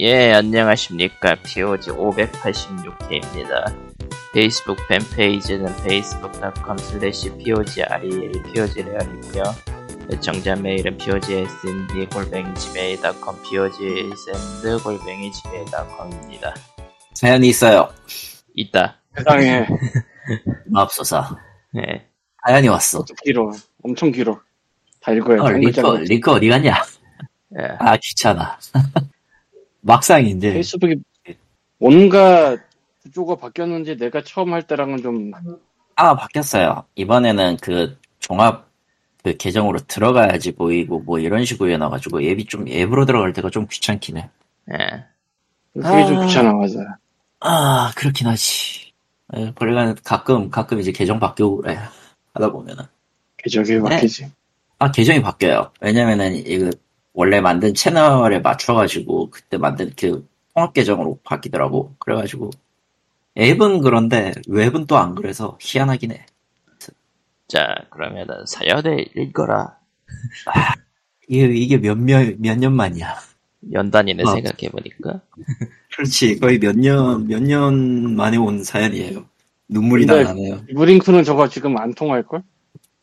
예, 안녕하십니까. POG 586회입니다. 페이스북 팬페이지는 facebook.com slash POGREL, POGREAL이고요. 애청자 메일은 POGSND 골뱅이 gmail.com, POGSND 골뱅이 gmail.com입니다. 사연이 있어요. 있다. 세상에 맙소사. 네. 사연이 왔어. 길어 엄청 길어 다 읽어야 어, 돼 링크, 링크 어디 갔냐? 예. 아, 귀찮아. 막상 이제, 페이스북이 뭔가 구조가 바뀌었는지 내가 처음 할 때랑은 좀 아, 바뀌었어요. 이번에는 그 종합 그 계정으로 들어가야지 보이고 뭐 이런 식으로 해놔가지고 앱이 좀, 앱으로 들어갈 때가 좀 귀찮긴 해. 예. 그게 좀 아. 귀찮아 맞아 아, 그렇긴 하지. 예, 그러니까 가끔, 가끔 이제 계정 바뀌고 그래. 하다 보면은. 계절이 바뀌지 아, 계정이 바뀌어요. 왜냐면은, 이거, 원래 만든 채널에 맞춰가지고, 그때 만든 그, 통합 계정으로 바뀌더라고. 그래가지고, 앱은 그런데, 웹은 또 안 그래서, 희한하긴 해. 자, 그러면은 사연을 읽어라. 이게, 이게 몇, 몇, 몇 년 만이야. 연단이네 어. 생각해 보니까. 그렇지. 거의 몇 년, 몇 년 만에 온 사연이에요. 눈물이 근데- 나네요. 기브링크는 저거 지금 안 통할 걸?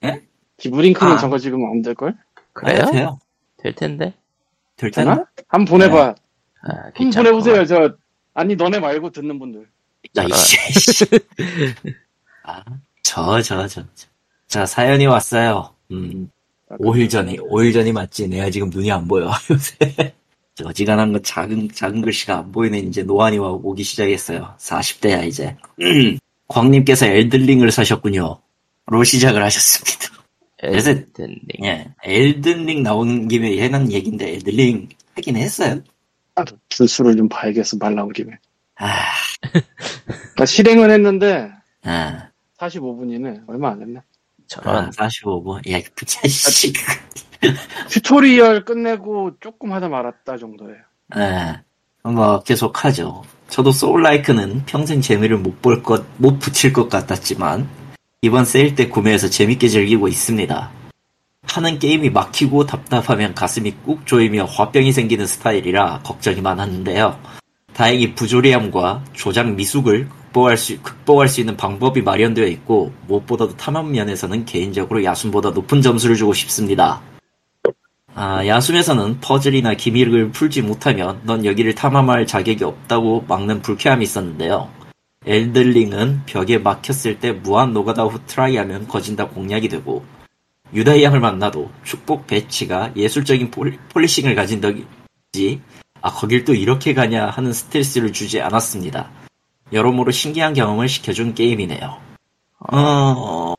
예? 기브링크는 아. 저거 지금 안 될 걸? 그래요? 아. 될 텐데. 될 텐데. 되나? 한번 보내봐 아, 한번 귀찮구만. 보내보세요 저 아니 너네 말고 듣는 분들 야, 이씨. 아, 저, 저, 저, 저. 자, 사연이 왔어요. 음, 5일 전이, 5일 전이 맞지. 내가 지금 눈이 안 보여, 요새. 저 어지간한 거 작은, 작은 글씨가 안 보이는 이제 노안이 와 오기 시작했어요. 40대야, 이제. 음, 광님께서 Elden Ring을 사셨군요. 로 시작을 하셨습니다. Elden Ring. 예, Elden Ring 나온 김에 하는 얘긴데, Elden Ring 하긴 했어요. 나도 줄수를 좀 봐야겠어 말 나온 김에 아, 그러니까 실행은 했는데 아, 45분이네 얼마 안 했네 저런. 아 45분. 야, 부차, 씨. tutorial 끝내고 조금 하다 말았다 정도예요 예, 뭐 계속 하죠. 저도 소울라이크는 평생 재미를 못 볼 것, 못 붙일 것 같았지만 이번 세일 때 구매해서 재밌게 즐기고 있습니다. 하는 게임이 막히고 답답하면 가슴이 꾹 조이며 화병이 생기는 스타일이라 걱정이 많았는데요. 다행히 부조리함과 조작 미숙을 극복할 수, 극복할 수 있는 방법이 마련되어 있고 무엇보다도 탐험 면에서는 개인적으로 야숨보다 높은 점수를 주고 싶습니다. 아, 야숨에서는 퍼즐이나 gimmick을 풀지 못하면 넌 여기를 탐험할 자격이 없다고 막는 불쾌함이 있었는데요. Elden Ring은 벽에 막혔을 때 무한 노가다 후 try하면 거진 다 공략이 되고 유다희 양을 만나도 축복 배치가 예술적인 폴, polishing을 가진 덕이지 아 거길 또 이렇게 가냐 하는 스트레스를 주지 않았습니다. 여러모로 신기한 경험을 시켜준 게임이네요. 어,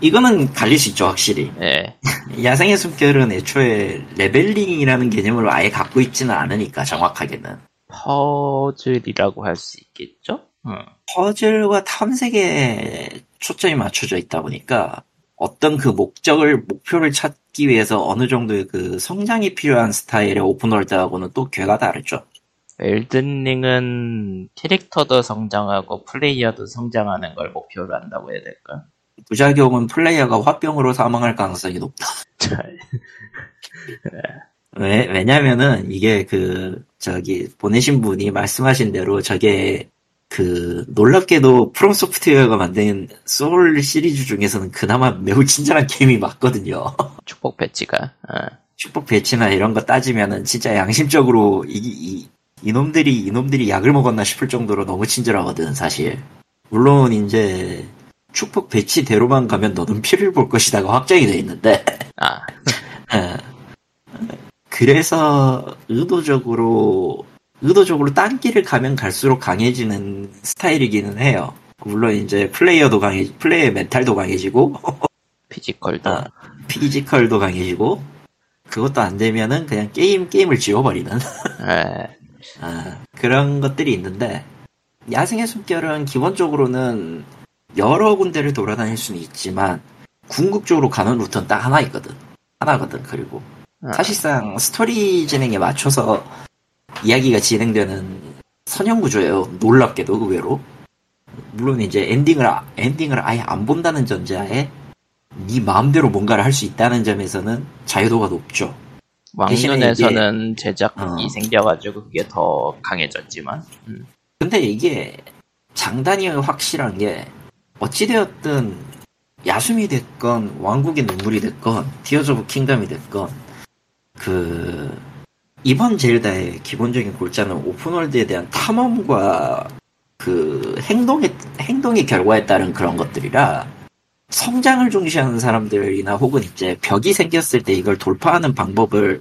이거는 갈릴 수 있죠 확실히. 예. 야생의 숨결은 애초에 leveling이라는 개념을 아예 갖고 있지는 않으니까 정확하게는 퍼즐이라고 할 수 있겠죠? 음. 퍼즐과 탐색에 초점이 맞춰져 있다 보니까 어떤 그 목적을 목표를 찾기 위해서 어느 정도의 그 성장이 필요한 스타일의 open world하고는 또 궤가 다르죠. Elden Ring은 캐릭터도 성장하고 플레이어도 성장하는 걸 목표로 한다고 해야 될까? 부작용은 플레이어가 화병으로 사망할 가능성이 높다. 잘. 왜, 왜냐면은 이게 그 저기 보내신 분이 말씀하신 대로 저게 그 놀랍게도 FromSoftware가 만든 소울 시리즈 중에서는 그나마 매우 친절한 게임이 맞거든요. 축복 배치가. 어. 축복 배치나 이런 거 따지면은 진짜 양심적으로 이, 이 이놈들이 이놈들이 약을 먹었나 싶을 정도로 너무 친절하거든 사실. 물론 이제 축복 배치대로만 가면 너는 피를 볼 것이다가 확정이 돼 있는데 아, 예. 그래서 의도적으로 의도적으로 딴 길을 가면 갈수록 강해지는 스타일이기는 해요. 물론 이제 플레이어도 강해, 플레이어 mental도 강해지고 physical도. 아, physical도 강해지고 그것도 안 되면은 그냥 게임 게임을 지워버리는 예. 아, 그런 것들이 있는데 야생의 숨결은 기본적으로는 여러 군데를 돌아다닐 수는 있지만 궁극적으로 가는 루트는 딱 하나 있거든. 하나거든. 그리고 아, 사실상 스토리 진행에 맞춰서 이야기가 진행되는 선형 구조예요. 놀랍게도 의외로. 물론 이제 엔딩을 아- 엔딩을 아예 안 본다는 전제하에 네 마음대로 뭔가를 할 수 있다는 점에서는 자유도가 높죠. 왕눈에서는 제작이 어. 생겨가지고 그게 더 강해졌지만 음. 근데 이게 장단이 확실한 게 어찌되었든 야숨이 됐건 왕국의 눈물이 됐건 Tears of Kingdom이 됐건 그 이번 젤다의 기본적인 골자는 open world에 대한 탐험과 그 행동의 행동의 결과에 따른 그런 것들이라 성장을 중시하는 사람들이나 혹은 이제 벽이 생겼을 때 이걸 돌파하는 방법을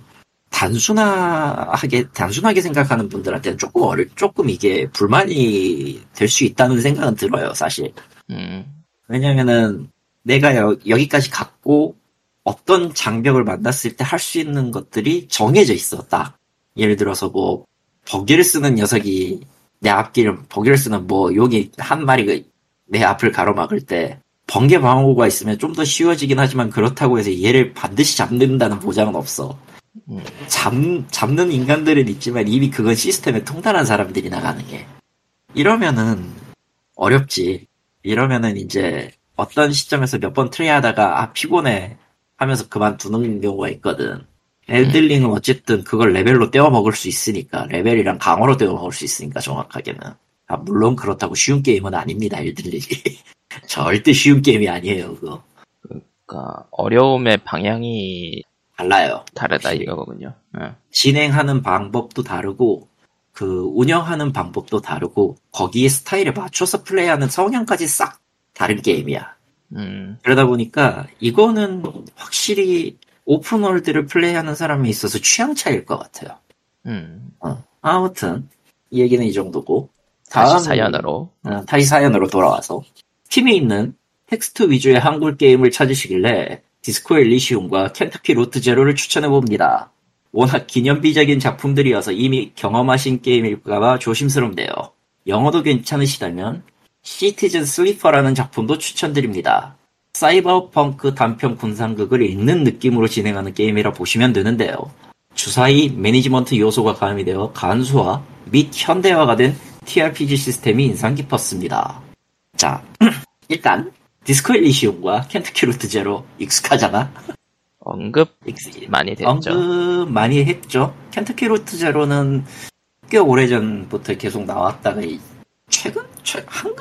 단순하게 단순하게 생각하는 분들한테는 조금 어려 조금 이게 불만이 될 수 있다는 생각은 들어요 사실 음. 왜냐면은 내가 여, 여기까지 갔고 어떤 장벽을 만났을 때 할 수 있는 것들이 정해져 있어 딱 예를 들어서 뭐 버기를 쓰는 녀석이 내 앞길을 버기를 쓰는 뭐 여기 한 마리가 내 앞을 가로막을 때 번개 방어구가 있으면 좀 더 쉬워지긴 하지만 그렇다고 해서 얘를 반드시 잡는다는 보장은 없어 음. 잡, 잡는 인간들은 있지만 이미 그건 시스템에 통달한 사람들이 나가는 게. 이러면은 어렵지. 이러면은 이제 어떤 시점에서 몇 번 try 하다가 아 피곤해 하면서 그만두는 경우가 있거든. Elden Ring은 어쨌든 그걸 레벨로 때워 먹을 수 있으니까 레벨이랑 강화로 때워 먹을 수 있으니까 정확하게는. 아 물론 그렇다고 쉬운 게임은 아닙니다 Elden Ring이. 절대 쉬운 게임이 아니에요 그거. 그러니까 어려움의 방향이 달라요. 다르다 확실히. 이거군요. 예. 진행하는 방법도 다르고 그 운영하는 방법도 다르고 거기에 스타일에 맞춰서 플레이하는 성향까지 싹 다른 게임이야. 음. 그러다 보니까 이거는 확실히 오픈월드를 플레이하는 사람에 있어서 취향 차이일 것 같아요. 음. 어. 아무튼 이 얘기는 이 정도고 다시 다음- 사연으로. 어, 다시 사연으로 돌아와서 Steam에 있는 텍스트 위주의 한글 게임을 찾으시길래 Disco Elysium과 Kentucky Route Zero를 추천해 봅니다. 워낙 기념비적인 작품들이어서 이미 경험하신 게임일까봐 조심스럽네요. 영어도 괜찮으시다면 Citizen Sleeper라는 작품도 추천드립니다. 사이버펑크 단편 군상극을 읽는 느낌으로 진행하는 게임이라 보시면 되는데요. 주사위 management 요소가 가미되어 간소화 및 현대화가 된 TRPG 시스템이 인상 깊었습니다. 자, 일단 디스코 엘리시움과 켄터키 루트 제로 익숙하잖아. 언급 많이 됐죠. 언급 많이 했죠. 켄터키 루트 제로는 꽤 오래전부터 계속 나왔다가 이- 최근 최 한글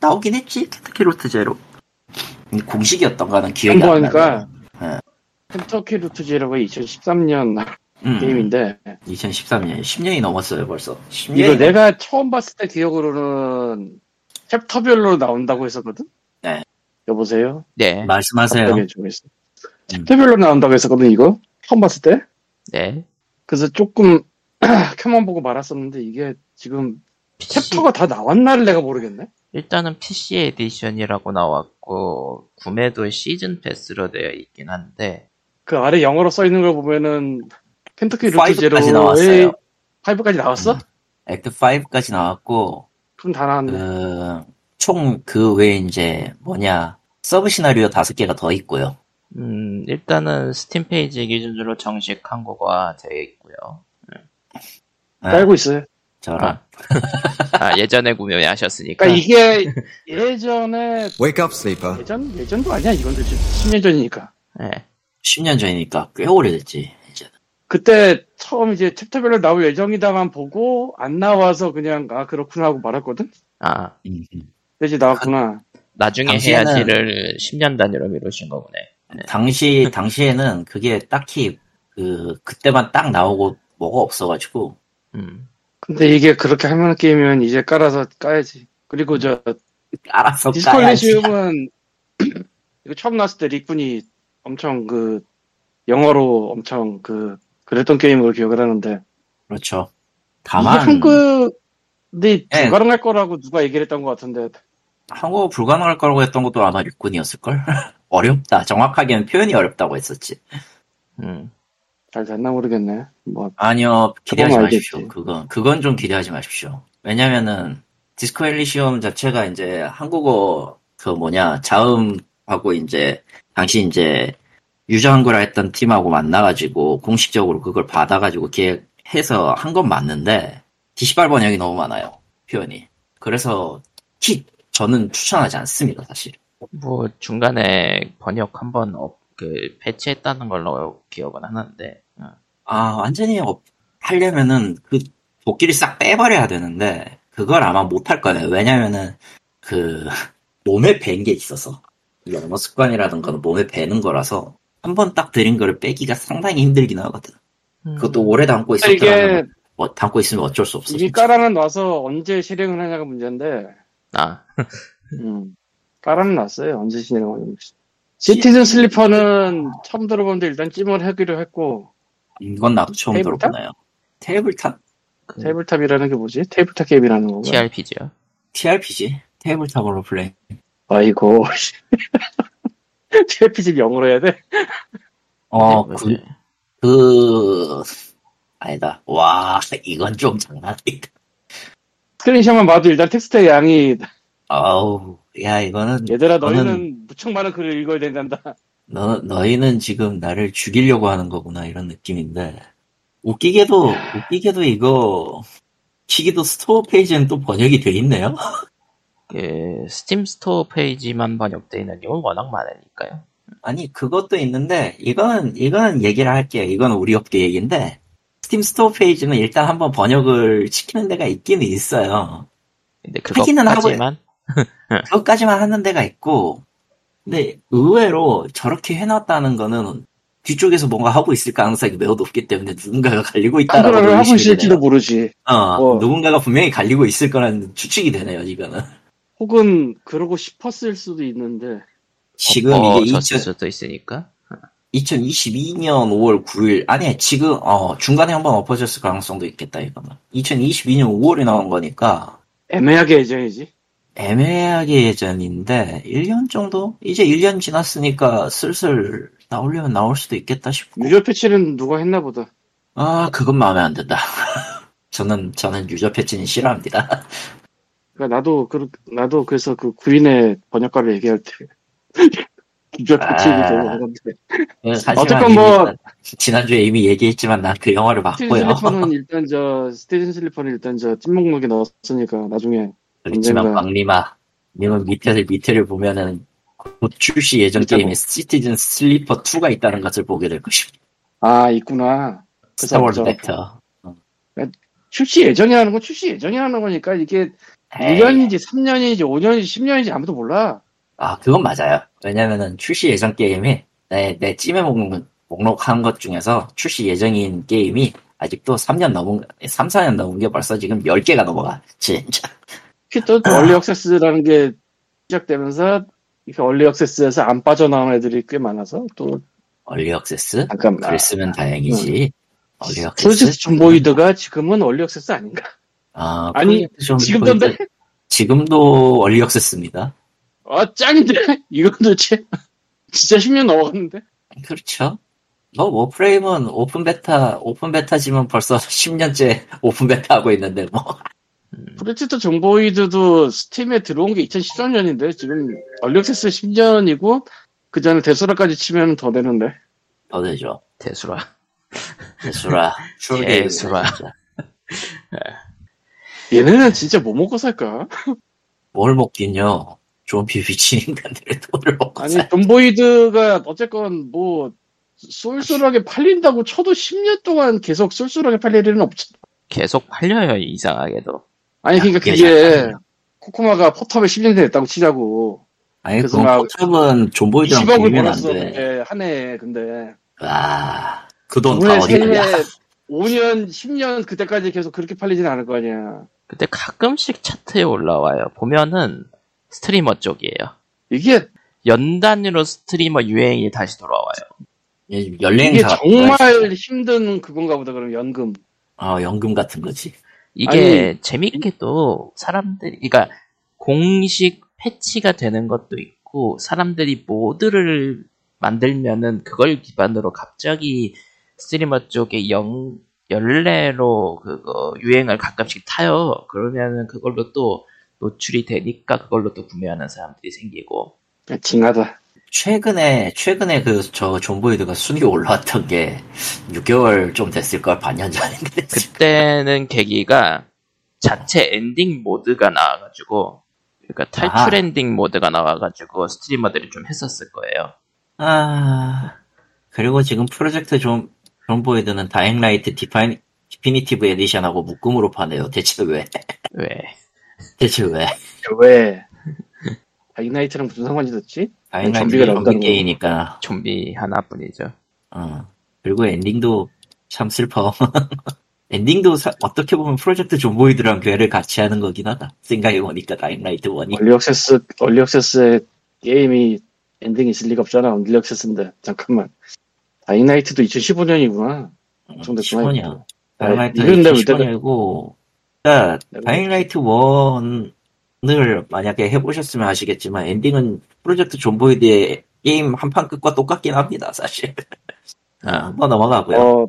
나오긴 했지 켄터키 루트 제로. 공식이었던가는 기억이 안 나네. 공부하니까 네. 켄터키 루트 제로가 2013년 음, 게임인데 2013년 10년이 넘었어요 벌써. 10년이 이거 내가 처음 봤을 때 기억으로는 챕터별로 나온다고 했었거든? 네. 여보세요? 네. 말씀하세요. 주겠어. 챕터별로 나온다고 했었거든 이거? 처음 봤을 때? 네. 그래서 조금 켜만 보고 말았었는데 이게 지금 챕터가 다 나왔나를 내가 모르겠네? 일단은 PC 에디션이라고 나왔고 구매도 season pass로 되어 있긴 한데 그 아래 영어로 써 있는 걸 보면은 켄터키 루트 5까지 제로의 나왔어요. 5까지 나왔어? 음. act 5까지 나왔고 그럼 다 나왔네. 그, 총그 외에 이제 뭐냐 sub 시나리오 다섯 개가 더 있고요. 음, 일단은 스팀 페이지 기준으로 정식 한국화 되어 있고요. 네, 깔고 있어요. 저런 아, 아, 예전에 구매하셨으니까 그러니까 이게 예전에 Wake up, sleeper. 예전 예전도 아니야 이건 도대체 10년 전이니까. 네. 10년 전이니까 꽤 오래됐지. 이제. 그때 처음 이제 챕터별로 나올 예정이다만 보고 안 나와서 그냥 아 그렇구나 하고 말았거든. 아, 음, 음. 근데 이제 나왔구나. 나중에 당시에는- 해야지를 10년 단위로 미루신 거구네. 당시 당시에는 그게 딱히 그 그때만 딱 나오고 뭐가 없어가지고 음. 근데 이게 그렇게 하면 게임이면 이제 깔아서 까야지. 그리고 저 알았어 까야지. 디스콜리시움은 이거 처음 나왔을 때 릭분이 엄청 그 영어로 엄청 그 그랬던 게임으로 기억을 하는데 그렇죠. 이게 다만 한글이 예. 불가능할 거라고 누가 얘기를 했던 것 같은데 한국어 불가능할 거라고 했던 것도 아마 일꾼이었을 걸? 어렵다. 정확하게는 표현이 어렵다고 했었지. 음. 잘 됐나 모르겠네. 뭐 아니요, 기대하지 마십시오. 알겠지. 그건, 그건 좀 기대하지 마십시오. 왜냐면은, 디스코 엘리시움 자체가 이제 한국어, 그 뭐냐, 자음하고 이제, 당시 이제, 유저 한글화 했던 팀하고 만나가지고, 공식적으로 그걸 받아가지고 기획해서 한 건 맞는데, 디시발 번역이 너무 많아요. 표현이. 그래서, 히, 저는 추천하지 않습니다, 사실. 뭐 중간에 번역 한번 업, 그 패치했다는 걸로 기억은 하는데 어. 아, 완전히 없- 하려면은 그 도끼를 싹 빼버려야 되는데, 그걸 아마 못 할 거예요. 왜냐면은, 그, 몸에 밴 게 있어서. 이 언어 습관이라든가 몸에 배는 거라서, 한 번 딱 들인 거를 빼기가 상당히 힘들긴 하거든. 그것도 오래 담고 그러니까 이게 있었더라면, 뭐, 담고 있으면 어쩔 수 없어. 깔아는 놔서 언제 실행을 하냐가 문제인데, 아, 음, 깔아는 놨어요. 언제 실행을 하는지. 시티즌 슬리퍼는 처음 들어보는데 일단 찜을 하기로 했고, 이건 나도 처음 tabletop? 들어보네요. tabletop? 그 tabletop이라는 게 뭐지? tabletop 게임이라는 건가? TRPG요. TRPG? tabletop으로 플레이. 아이고, TRPG 영어로 해야 돼? 어, 네, 그? 그, 아니다. 와, 이건 좀 장난이다. screenshot만 봐도 일단 텍스트의 양이, 아우, 야, 이거는, 얘들아, 너희는 무척 많은 글을 읽어야 된단다. 너, 너희는 지금 나를 죽이려고 하는 거구나, 이런 느낌인데. 웃기게도, 웃기게도 이거, 여기도 store 페이지는 또 번역이 돼 있네요? 그 스팀 store 페이지만 번역되어 있는 경우는 워낙 많으니까요. 아니, 그것도 있는데, 이건, 이건 얘기를 할게요. 이건 우리 업계 얘기인데, 스팀 store 페이지는 일단 한번 번역을 시키는 데가 있기는 있어요. 근데 하기는 그것까지만 그것까지만 하는 데가 있고, 근데 의외로 저렇게 해놨다는 거는 뒤쪽에서 뭔가 하고 있을 가능성이 매우 높기 때문에 누군가가 갈리고 있다라고 하고 있을지도 되네요. 모르지. 어, 뭐. 누군가가 분명히 갈리고 있을 거라는 추측이 되네요, 이거는. 혹은 그러고 싶었을 수도 있는데, 지금 어, 이게 졌을 2000, 수도 있으니까. 2022년 5월 9일, 아니, 지금, 어, 중간에 한번 엎어졌을 가능성도 있겠다, 이거는. 2022년 5월에 나온 거니까, 애매하게 예정이지. 애매하게 예전인데, 1년 정도? 이제 1년 지났으니까 슬슬 나오려면 나올 수도 있겠다 싶고. 유저 패치는 누가 했나 보다. 아, 그건 마음에 안 든다. 저는, 저는 유저 패치는 싫어합니다. 그러니까 나도 그 나도 그래서 그 구인의 번역가를 얘기할 때 유저 패치를 아. 되고 하던데. 하지만 어쨌건 뭐- 난 지난주에 이미 얘기했지만 난 그 영화를 스티븐 봤고요. 슬리퍼는 일단 저 시티즌 슬리퍼는 일단 저 찜목록에 넣었으니까 나중에 그렇지만. 광림아, 님은 밑에 밑에를 보면은 곧 출시 예정 게임에 뭐. 시티즌 슬리퍼 2가 있다는 것을 보게 될 것입니다. 아 있구나. 그래서 스타워드 저 벡터. 출시 예정이라는 건 출시 예정이라는 거니까 이게 에이, 1년인지 3년인지 5년인지 10년인지 아무도 몰라. 아, 그건 맞아요. 왜냐면은 출시 예정 게임이 내, 내 찜해 목록, 목록한 것 중에서 출시 예정인 게임이 아직도 3년 넘은, 3, 4년 넘은 게 벌써 지금 10개가 넘어가. 진짜. 특히 또 early access라는 게 시작되면서 이렇게 early access에서 안 빠져나온 애들이 꽤 많아서 또 early access? 잠깐만. 그랬으면 다행이지. early access? 프로젝트 존보이드가 지금은 early access 아닌가? 아, 아니, 지금던데? 보이드- 지금도 early access입니다. 아 짱인데 이건 도대체 진짜 10년 넘어갔는데 그렇죠. 뭐, 워프레임은 open beta, open beta지만 벌써 10년째 open beta 하고 있는데, 뭐. 프로젝트 존보이드도 스팀에 들어온 게 2013년인데 지금 early access 10년이고 그 전에 데수라까지 치면 더 되는데 더 되죠. 데수라. 데수라. 데수라. 진짜. 얘네는 진짜 뭐 먹고 살까? 뭘 먹긴요. 좀비 미친 인간들의 돈을 먹고 아니 살. 존보이드가 어쨌건 뭐 쏠쏠하게 팔린다고 쳐도 10년 동안 계속 쏠쏠하게 팔릴 일은 없죠. 계속 팔려요, 이상하게도. 아니 그러니까 그게. 코코마가 포탑에 10년 됐다고 치자고 아니, 막 포탑은 존보이드랑 20억을 비교면 안 벌었어 돼. 근데 한 해에 근데 아, 그돈 다 어디 갔냐. 새해 5년 10년 그때까지 계속 그렇게 팔리지는 않을 거 아니야 근데 가끔씩 차트에 올라와요. 보면은 스트리머 쪽이에요. 이게 연 단위로 스트리머 유행이 다시 돌아와요. 요즘 이게 연예인사. 정말 힘든 그건가 보다 그럼 연금 어, 연금 같은 거지. 이게 재밌게도 사람들이, 그러니까 공식 패치가 되는 것도 있고 사람들이 모드를 만들면은 그걸 기반으로 갑자기 스트리머 쪽에 영 연례로 그거 유행을 가끔씩 타요. 그러면은 그걸로 또 노출이 되니까 그걸로 또 구매하는 사람들이 생기고 징하다 최근에, 최근에 그, 저, 존보이드가 순위 올라왔던 게, 6개월 좀 됐을 걸, 반년 전인데. 그때는 계기가 자체 엔딩 mod가 나와가지고 그러니까 탈출 아하. 엔딩 mod가 나와가지고 streamer들이 좀 했었을 거예요. 아, 그리고 지금 프로젝트 좀, 존보이드는 다잉라이트 define, definitive edition하고 묶음으로 파네요. 대체 왜? 왜? 대체 왜? 왜? 다잉라이트랑 무슨 상관이 있었지? 다잉라이트 좀비가 좀비 나온다는 게임이니까. 좀비 하나뿐이죠. 어. 그리고 엔딩도 참 슬퍼. 엔딩도 사- 어떻게 보면 프로젝트 존보이드랑 궤를 같이 하는 거긴 하다. 생각해보니까 다잉라이트 1이. early access, early access의 게임이 엔딩이 있을 리가 없잖아. early access인데. 잠깐만. Dying Light도 2015년이구나. 엄청 됐구나. 15년. Dying Light 이건 내가 볼 때는- 2015년이고, 그러니까 Dying Light 1 을 만약에 해보셨으면 아시겠지만 엔딩은 Project Zomboid의 게임 한 판 끝과 똑같긴 합니다, 사실. 아, 뭐 넘어가고요. 어,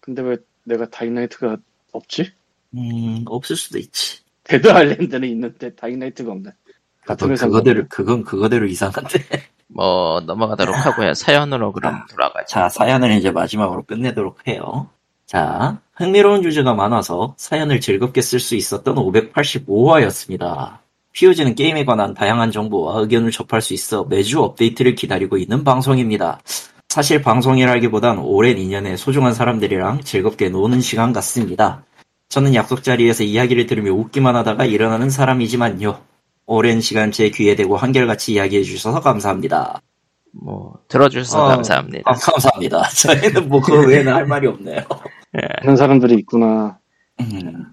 근데 왜 내가 Dying Light가 없지? 음, 없을 수도 있지. Dead Island는 있는데 Dying Light가 없네. 같은 그건 회사 그거대로, 그건 그거대로 이상한데. 뭐 넘어가도록 하고요. 사연으로 그럼 돌아가죠. 자, 사연을 이제 마지막으로 끝내도록 해요. 자, 흥미로운 주제가 많아서 사연을 즐겁게 쓸 수 있었던 585화였습니다. POG는 게임에 관한 다양한 정보와 의견을 접할 수 있어 매주 업데이트를 기다리고 있는 방송입니다. 사실 방송이라기보단 오랜 인연의 소중한 사람들이랑 즐겁게 노는 시간 같습니다. 저는 약속 자리에서 이야기를 들으며 웃기만 하다가 일어나는 사람이지만요. 오랜 시간 제 귀에 대고 한결같이 이야기해 주셔서 감사합니다. 뭐 들어주셔서 어, 감사합니다. 아, 감사합니다. 저희는 뭐 그 외에는 할 말이 없네요. 그런 사람들이 있구나. 음,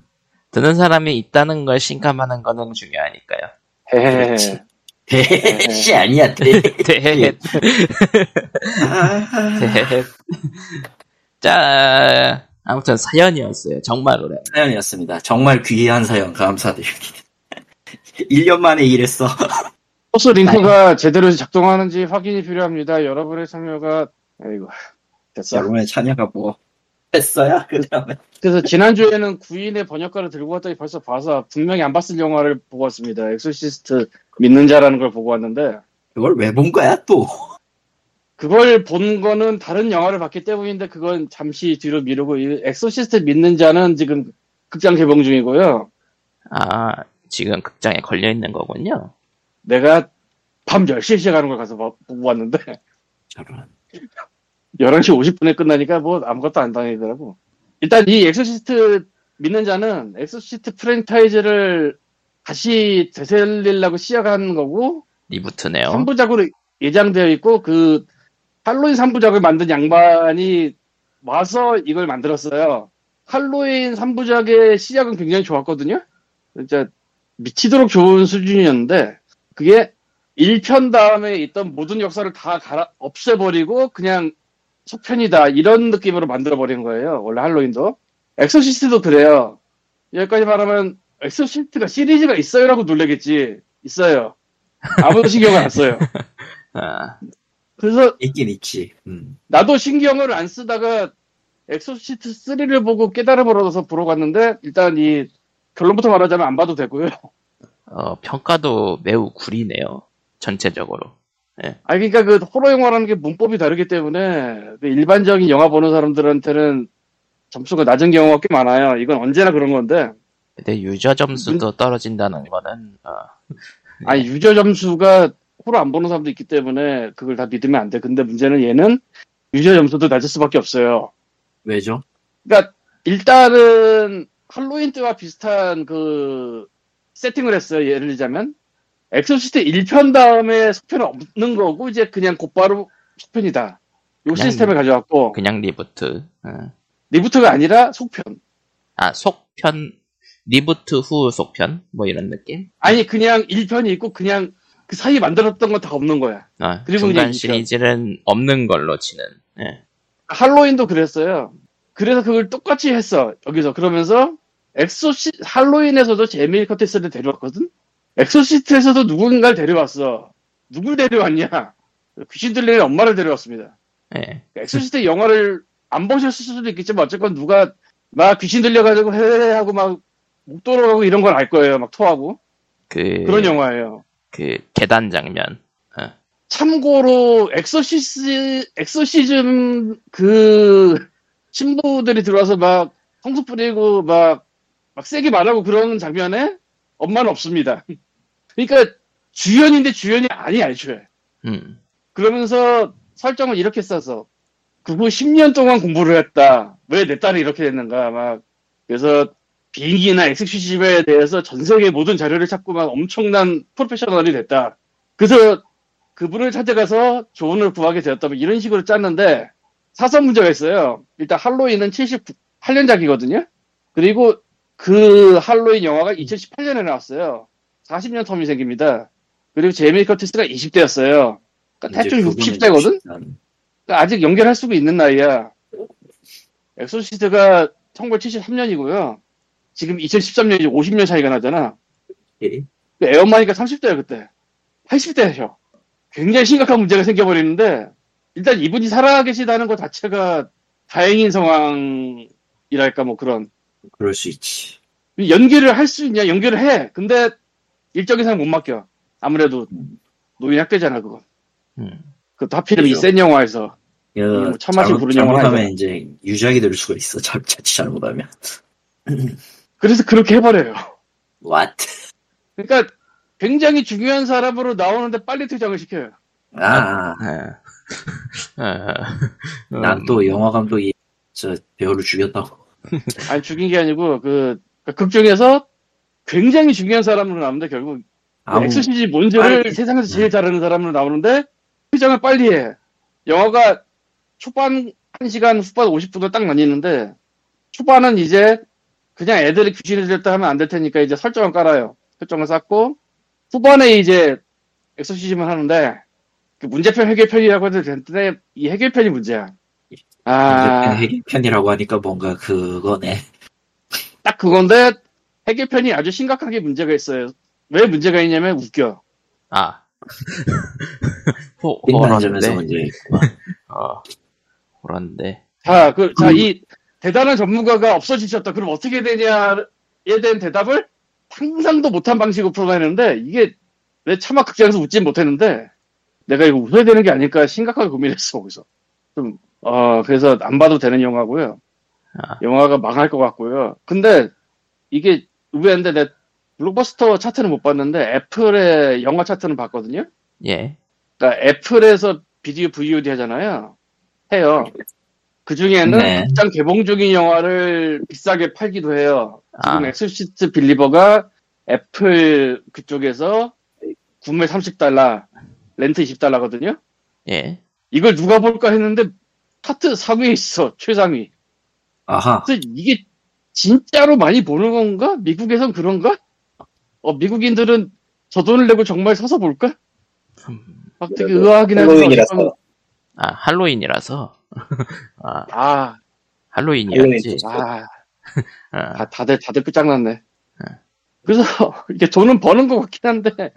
듣는 사람이 있다는 걸 신감하는 거는 중요하니까요. 헤헤헤. 대시 아니야, 대. 대헷. 자, 아무튼 사연이었어요. 정말 오래. 사연이었습니다. 정말 귀한 사연 감사드립니다. 1년 만에 일했어. 소스 링크가 제대로 작동하는지 확인이 필요합니다. 여러분의 참여가 아이고 됐어. 여러분의 참여가 뭐 했어야 그 다음에 그래서 지난주에는 구인의 번역가를 들고 왔더니 벌써 봐서 분명히 안 봤을 영화를 보고 왔습니다. 엑소시스트 믿는 자라는 걸 보고 왔는데 그걸 왜 본 거야 또? 그걸 본 거는 다른 영화를 봤기 때문인데 그건 잠시 뒤로 미루고 이 엑소시스트 믿는 자는 지금 극장 개봉 중이고요. 아, 지금 극장에 걸려 있는 거군요. 내가 밤 10시에 시작하는 걸 가서 봐- 보고 왔는데 저런 11시 50분에 끝나니까 뭐 아무것도 안 당하더라고. 일단 이 엑소시스트 믿는 자는 엑소시스트 프랜차이즈를 다시 되살리려고 시작한 거고 reboot네요. 3부작으로 예정되어 있고 그 할로윈 3부작을 만든 양반이 와서 이걸 만들었어요. 할로윈 3부작의 시작은 굉장히 좋았거든요. 진짜 미치도록 좋은 수준이었는데 그게 1편 다음에 있던 모든 역사를 다 갈아 없애버리고 그냥 속편이다 이런 느낌으로 만들어버린 거예요. 원래 할로윈도. 엑소시스트도 그래요. 여기까지 말하면 엑소시스트가 시리즈가 있어요라고 놀래겠지. 있어요. 아무도 신경을 안 써요. 아, 그래서 있긴 있지. 음. 나도 신경을 안 쓰다가 엑소시스트 3를 보고 깨달음을 얻어서 보러 갔는데 일단 이 결론부터 말하자면 안 봐도 되고요. 어, 평가도 매우 구리네요. 전체적으로. 아 그러니까 그 호러 영화라는 게 문법이 다르기 때문에 그 일반적인 영화 보는 사람들한테는 점수가 낮은 경우가 꽤 많아요. 이건 언제나 그런 건데 근데 user 점수도 떨어진다는 거는, 어, 아니 user 점수가 호러 안 보는 사람도 있기 때문에 그걸 다 믿으면 안 돼. 근데 문제는 얘는 user 점수도 낮을 수밖에 없어요. 왜죠? 그러니까 일단은 할로윈 때와 비슷한 그 세팅을 했어요. 예를 들자면 엑소시스트 1편 다음에 속편은 없는 거고 이제 그냥 곧바로 속편이다. 요 시스템을 가져왔고 그냥 reboot. 어. reboot가 아니라 속편. 아, 속편, reboot 후 속편? 뭐 이런 느낌? 아니 그냥 1편이 있고 그냥 그 사이에 만들었던 건 다 없는 거야. 어, 그리고 중간 그냥 시리즈는 없는 걸로 치는. 예. 할로윈도 그랬어요. 그래서 그걸 똑같이 했어. 여기서 그러면서 엑소시 할로윈에서도 제이미 리 커티스를 데려왔거든. 엑소시스트에서도 누군가를 데려왔어. 누굴 데려왔냐? 귀신 들리는 엄마를 데려왔습니다. 예. 엑소시스트 영화를 안 보셨을 수도 있겠지만 어쨌건 누가 막 귀신 들려가지고 헤헤 하고 막 목 돌아가고 이런 걸 알 거예요. 막 토하고 그, 그런 영화예요. 그 계단 장면. 어. 참고로 엑소시스 exorcism 그 신부들이 들어와서 막 성수 뿌리고 막, 막 세게 말하고 그런 장면에 엄마는 없습니다. 그러니까 주연인데 주연이 아니야 애초에. 음. 그러면서 설정을 이렇게 써서 그후 10년 동안 공부를 했다. 왜 내 딸이 이렇게 됐는가. 막, 그래서 비행기나 엑스큐시브에 대해서 전 세계 모든 자료를 찾고 막 엄청난 프로페셔널이 됐다. 그래서 그분을 찾아가서 조언을 구하게 되었다. 뭐 이런 식으로 짰는데 사선 문제가 있어요. 일단 할로윈은 78년작이거든요. 그리고 그 할로윈 영화가 2018년에 나왔어요. 40년 term이 생깁니다. 그리고 제이미 커티스가 20대였어요. 그러니까 대충 60대거든? 그러니까 아직 연결할 수가 있는 나이야. 엑소시스트가 1973년이고요. 지금 2023년이 50년 차이가 나잖아. 예. 애 어머니가 30대야 그때. 80대셔. 굉장히 심각한 문제가 생겨버리는데 일단 이분이 살아계시다는 것 자체가 다행인 상황이랄까 뭐 그런 그럴 수 있지. 연기를 할 수 있냐 연기를 해. 근데 일정 이상 못 맡겨. 아무래도 노인 학대잖아 그거. 음. 그것도 하필이면 그죠. 이센 영화에서 야, 뭐 참맛이 잘못- 부르는 영화는 잘못하면. 이제 유작이 될 수가 있어. 잘, 자칫 잘못하면. 그래서 그렇게 해버려요. What? 그러니까 굉장히 중요한 사람으로 나오는데 빨리 퇴장을 시켜요. 아, 아, 아, 난 음, 또 영화 감독이 저 배우를 죽였다고. 아니 죽인 게 아니고 그, 그 극 중에서 굉장히 중요한 사람으로 나오는데 결국 아무, 엑스시지 뭔지를 빨리- 세상에서 제일 잘하는 사람으로 나오는데 퇴장을 빨리 해. 영화가 초반 1시간, 후반 50분을 딱 나뉘는데 초반은 이제 그냥 애들이 귀신이 들렸다 하면 안 될 테니까 이제 설정을 깔아요. 설정을 쌓고 후반에 이제 엑소시즘을 하는데 그 문제편 해결편이라고 해도 되는데 이 해결편이 문제야. 아, 해결편이라고 하니까 뭔가 그거네. 딱 그건데 해결편이 아주 심각하게 문제가 있어요. 왜 문제가 있냐면 웃겨. 아. 호, 인간 점에서 호러인데. 문제 있고. 어, 호러인데. 자, 그, 자, 이 대단한 전문가가 없어지셨다. 그럼 어떻게 되냐에 대한 대답을 상상도 못한 방식으로 풀어내는데 이게 내 차마 극장에서 웃진 못했는데 내가 이거 웃어야 되는 게 아닐까 심각하게 고민했어 거기서. 좀, 어, 그래서 안 봐도 되는 영화고요. 아. 영화가 망할 것 같고요. 근데 이게 의외인데 내 블록버스터 차트는 못 봤는데 애플의 영화 차트는 봤거든요. 예. 그러니까 애플에서 비디오 VOD 하잖아요. 해요. 그 중에는 네. 극장 개봉 중인 영화를 비싸게 팔기도 해요. 지금 아. 엑소시스트 Believer가 애플 그쪽에서 구매 30달러, 렌트 20달러거든요. 예. 이걸 누가 볼까 했는데 차트 3위에 있어, 최상위. 아하. 그래서 이게 진짜로 많이 보는 건가? 미국에선 그런가? 어, 미국인들은 저 돈을 내고 정말 사서 볼까? 음, 막 되게 의아하긴 해서. 할로윈이라서. 아, 할로윈이라서. 아, 아, 할로윈이었지. 아, 아, 다, 다들, 다들 끝장났네. 그래서, 이게 돈은 버는 것 같긴 한데,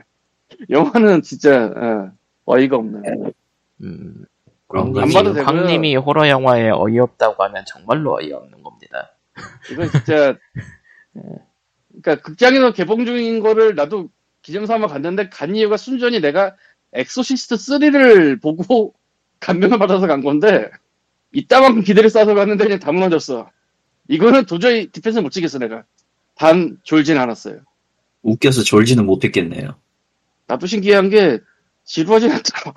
영화는 진짜, 어, 어이가 없네. 음. 그런 안. 봐도 되고요. 황님이 호러 영화에 어이없다고 하면 정말로 어이없는 겁니다. 이건 진짜, 그러니까 극장에서 개봉 중인 거를 나도 기념 삼아 갔는데, 간 이유가 순전히 내가 엑소시스트 3를 보고 감명을 받아서 간 건데, 이따만큼 기대를 쌓아서 갔는데 그냥 다 무너졌어. 이거는 도저히 defense 못 치겠어, 내가. 단, 졸진 않았어요. 웃겨서 졸지는 못했겠네요. 나도 신기한 게 지루하진 않더라.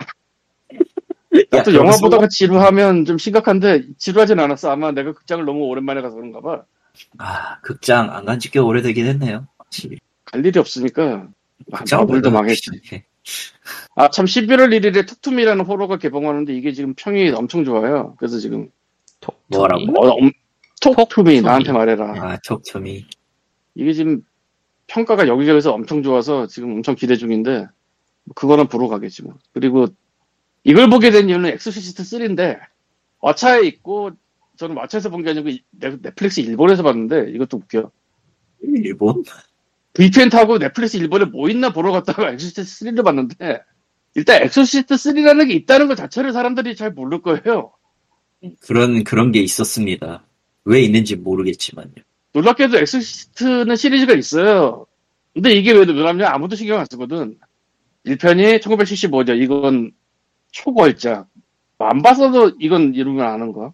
야, 나도 그러면서 영화 보다가 지루하면 좀 심각한데 지루하진 않았어. 아마 내가 극장을 너무 오랜만에 가서 그런가 봐. 아, 극장 안 간지 꽤 오래되긴 했네요. 확실히. 갈 일이 없으니까. 오래되긴 망했지. 귀찮게. 아, 참 11월 1일에 Talk to Me라는 호러가 개봉하는데 이게 지금 평이 엄청 좋아요. 그래서 지금 Talk, 뭐라고? 어, 엄- 톡툼이 톡툼이. 나한테 말해라. 아, Talk to Me. 이게 지금 평가가 여기저기서 엄청 좋아서 지금 엄청 기대 중인데 그거는 보러 가겠지 뭐. 그리고 이걸 보게 된 이유는 엑소시스트 3인데 왓챠에 있고 저는 왓챠에서 본 게 아니고 넷플릭스 일본에서 봤는데 이것도 웃겨. 일본? VPN 타고 넷플릭스 일본에 뭐 있나 보러 갔다가 엑소시스트 3를 봤는데 일단 엑소시스트 3라는 게 있다는 것 자체를 사람들이 잘 모를 거예요. 그런, 그런 게 있었습니다. 왜 있는지 모르겠지만요. 놀랍게도 엑소시스트는 시리즈가 있어요. 근데 이게 왜 놀랍냐? 아무도 신경 안 쓰거든. 1편이 1975년. 이건 초벌작. 안 봤어도 이건 이름을 아는 거.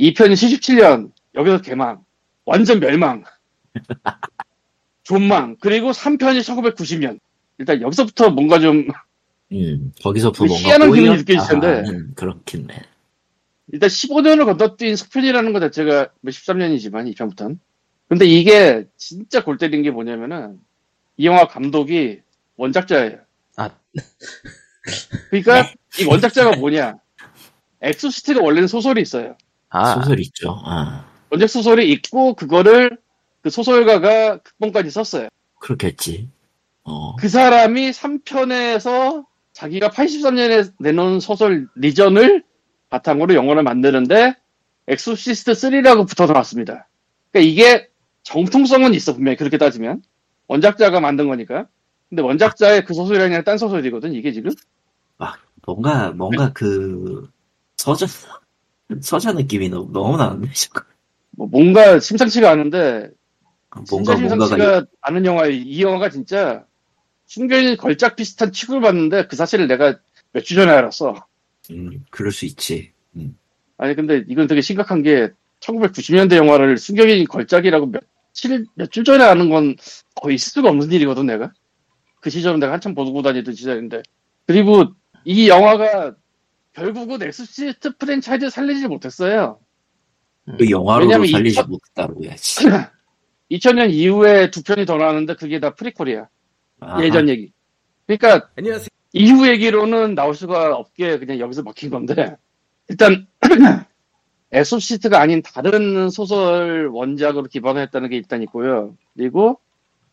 2편이 77년. 여기서 개망. 완전 멸망. 존망. 그리고 3편이 1990년. 일단 여기서부터 뭔가 좀 음, 거기서부터 그 뭔가 희한한 기분이 느껴질 텐데. 하는 그렇긴 해. 일단 15년을 건너뛴 속편이라는 것 자체가 뭐 13년이지만 2편부터는. 근데 이게 진짜 골 때린 게 뭐냐면은 이 영화 감독이 원작자예요. 아. 그러니까 이 원작자가 뭐냐? 엑소시스트가 원래는 소설이 있어요. 아, 소설 있죠. 아, 원작 소설이 있고 그거를 그 소설가가 극본까지 썼어요. 그렇겠지. 어, 그 사람이 3편에서 자기가 83년에 내놓은 소설 리전을 바탕으로 영화를 만드는데 엑소시스트 3라고 붙어 나왔습니다. 그러니까 이게 정통성은 있어 분명히 그렇게 따지면 원작자가 만든 거니까. 근데 원작자의 그 소설이 아니라 딴 소설이거든 이게 지금. 뭔가, 뭔가 그, 서전, 서전 느낌이 너무, 너무 나는데, 지금. 뭐 뭔가 심상치가 않은데 뭔가, 진짜 뭔가가, 심상치가 않은 영화예요. 이 영화가 진짜 순결 걸작 비슷한 취급을 받는데 그 사실을 내가 몇 주 전에 알았어. 음, 그럴 수 있지. 음, 아니 근데 이건 되게 심각한 게 1990년대 영화를 순결인 걸작이라고 며칠 며칠 전에 아는 건 거의 있을 수가 없는 일이거든 내가. 그 시절은 내가 한참 보고 다니던 시절인데. 그리고 이 영화가 결국은 엑소시스트 프랜차이즈 살리지 못했어요. 그 영화로도 왜냐면 살리지 이 첫- 못했다고 해야지. 2000년 이후에 두 편이 더 나왔는데 그게 다 prequel이야. 아하. 예전 얘기. 그러니까 안녕하세요. 이후 얘기로는 나올 수가 없게 그냥 여기서 먹힌 건데 일단 엑소시스트가 아닌 다른 소설 원작으로 기반을 했다는 게 일단 있고요. 그리고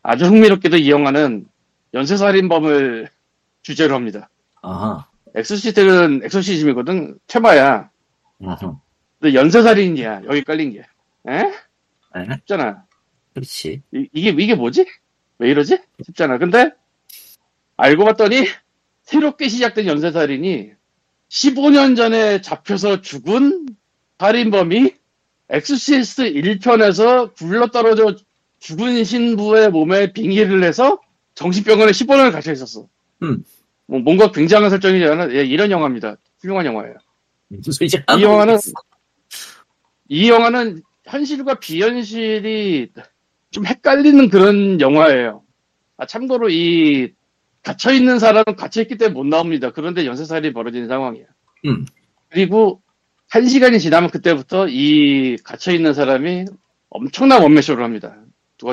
아주 흥미롭게도 이 영화는 연쇄살인범을 주제로 합니다. 아하. 엑소시스트는 exorcism이거든. 테마야. 아하. 근데 연쇄살인이야. 여기 깔린 게. 에? 에? 싶잖아. 그렇지. 이, 이게 이게 뭐지? 왜 이러지? 싶잖아. 근데 알고 봤더니 새롭게 시작된 연쇄살인이 15년 전에 잡혀서 죽은 살인범이 엑소시스트 1편에서 굴러떨어져 죽은 신부의 몸에 빙의를 해서 정신병원에 15년을 갇혀 있었어. 음. 뭐 뭔가 굉장한 설정이잖아. 예, 이런 영화입니다. 훌륭한 영화예요. 소리지? 이 영화는 이 영화는 현실과 비현실이 좀 헷갈리는 그런 영화예요. 아, 참고로 이 갇혀 있는 사람은 갇혀 있기 때문에 못 나옵니다. 그런데 연쇄살인이 벌어지는 상황이야. 음. 그리고 한 시간이 지나면 그때부터 이 갇혀 있는 사람이 엄청난 원맨쇼를 합니다.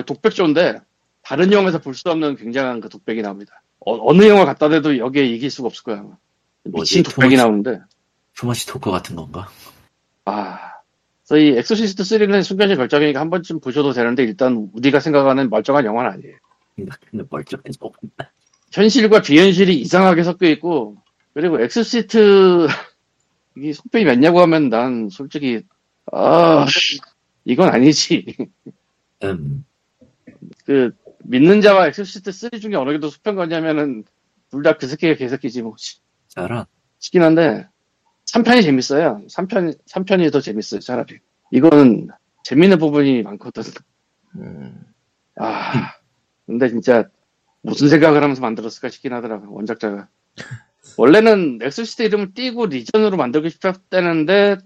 독백쇼인데 다른 영화에서 볼 수 없는 굉장한 그 독백이 나옵니다. 어, 느 영화 갖다 대도 여기에 이길 수가 없을 거야. 아마. 미친 독백이 나오는데. 투머치 토커 같은 건가? 아, 그래서 이 엑소시스트 3는 숨겨진 걸작이니까 한 번쯤 보셔도 되는데 일단 우리가 생각하는 멀쩡한 영화는 아니에요. 근데 멀쩡해서 없나? 현실과 비현실이 이상하게 섞여 있고 그리고 엑소시스트 이게 속편이 맞냐고 하면 난 솔직히 아 이건 아니지. 음, 그 믿는 자와 엑소시스트 3 중에 어느 게 더 속편 같냐면은 둘 다 그 새끼가 개새끼지 뭐 저런. 싶긴 한데 3편이 재밌어요. 3편 3편이 더 재밌어요 차라리. 이거는 재밌는 부분이 많거든. 음, 아, 근데 진짜 무슨 생각을 하면서 만들었을까 싶긴 하더라고, 원작자가. 원래는 엑소시스트 이름을 떼고 리전으로 만들고 싶었다는데,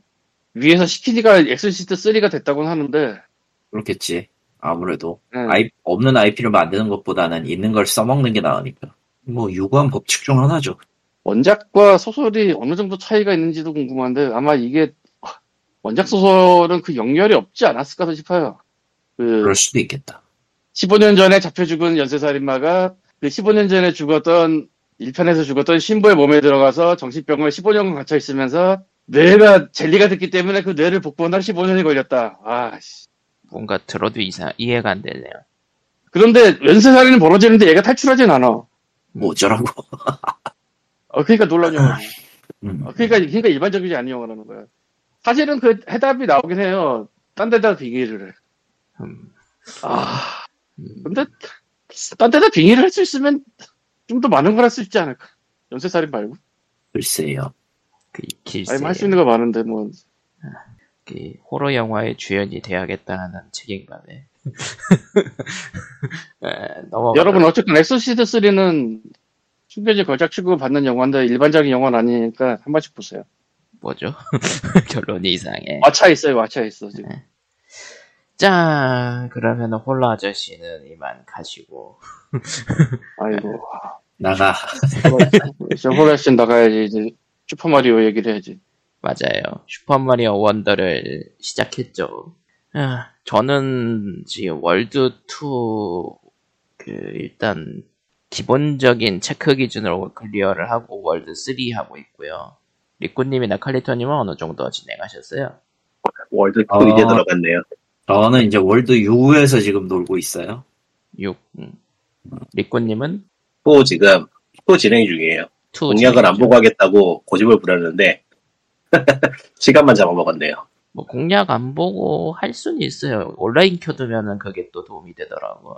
위에서 시키니까 엑소시스트 3가 됐다고는 하는데, 그렇겠지. 아무래도. 예, 아이, 없는 IP를 만드는 것보다는 있는 걸 써먹는 게 나으니까. 뭐, 유구한 법칙 중 하나죠. 원작과 소설이 어느 정도 차이가 있는지도 궁금한데, 아마 이게, 원작 소설은 그 연결이 없지 않았을까 싶어요. 그, 그럴 수도 있겠다. 15년 전에 잡혀 죽은 연쇄살인마가 그 15년 전에 죽었던 1편에서 죽었던 신부의 몸에 들어가서 정신병원에 15년간 갇혀 있으면서 뇌가 젤리가 됐기 때문에 그 뇌를 복구하는 15년이 걸렸다. 아, 씨. 뭔가 들어도 이상 이해가 안 되네요. 그런데 연쇄 살인이 벌어지는데 얘가 탈출하진 않아. 어, 뭐 어쩌라고. 그러니까 놀라운 영화. 음, 어, 그러니까, 그러니까 일반적이지 않은 영화라는 거야. 사실은 그 해답이 나오긴 해요. 딴 데다 빙의를 해. 음, 아, 음, 근데 딴 데다 빙의를 할 수 있으면 좀 더 많은 걸 할 수 있지 않을까? 연쇄살인 말고. 글쎄요. 그 길세 아니, 뭐 할 수 있는 거 많은데, 뭐. 그 호러 영화의 주연이 돼야겠다는 책임감에 에, 넘어가. 여러분, 어쨌든 엑소시스트 3는 충격의 걸작 취급을 받는 영화인데 일반적인 영화는 아니니까 한 번씩 보세요. 뭐죠? 결론이 이상해. 왓챠 있어요, 왓챠 있어, 지금. 자, 그러면 호러 아저씨는 이만 가시고 아이고. 나가. 이제 호라신 나가야지, 이제 슈퍼마리오 얘기를 해야지. 맞아요. 슈퍼마리오 원더를 시작했죠. 아, 저는 지금 월드 2, 그, 일단, 기본적인 체크 기준으로 clear를 하고 월드 3 하고 있고요. 리꾸님이나 칼리토님은 어느 정도 진행하셨어요? 월드 2 어. 이제 들어갔네요. 저는 이제 월드 6에서 지금 놀고 있어요. 6. 음. 리꾸님은 또 지금 또 진행 중이에요. 2. 공략을 안 보고 하겠다고 고집을 부렸는데 시간만 잡아먹었네요. 뭐 공략 안 보고 할 수는 있어요. 온라인 켜두면은 그게 또 도움이 되더라고.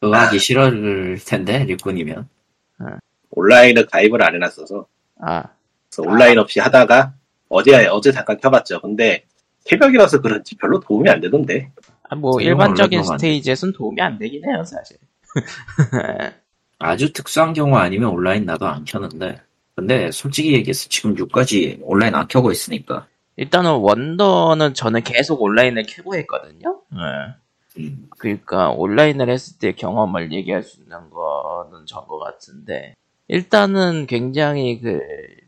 그거 하기 싫을 텐데, 리꾼이면. 온라인을 가입을 안 해놨어서 아, 그래서 온라인 없이 하다가 어제 어제 잠깐 켜봤죠. 근데 새벽이라서 그런지 별로 도움이 안 되던데. 아, 뭐 일반적인 스테이지에선 도움이 안 되긴 해요, 사실. 아주 특수한 경우 아니면 온라인 나도 안 켜는데. 근데 솔직히 얘기해서 지금 6까지 온라인 안 켜고 있으니까. 일단은 원더는 저는 계속 온라인을 켜고 했거든요. 네. 음, 그러니까 온라인을 했을 때 경험을 얘기할 수 있는 거는 저거 같은데 일단은 굉장히 그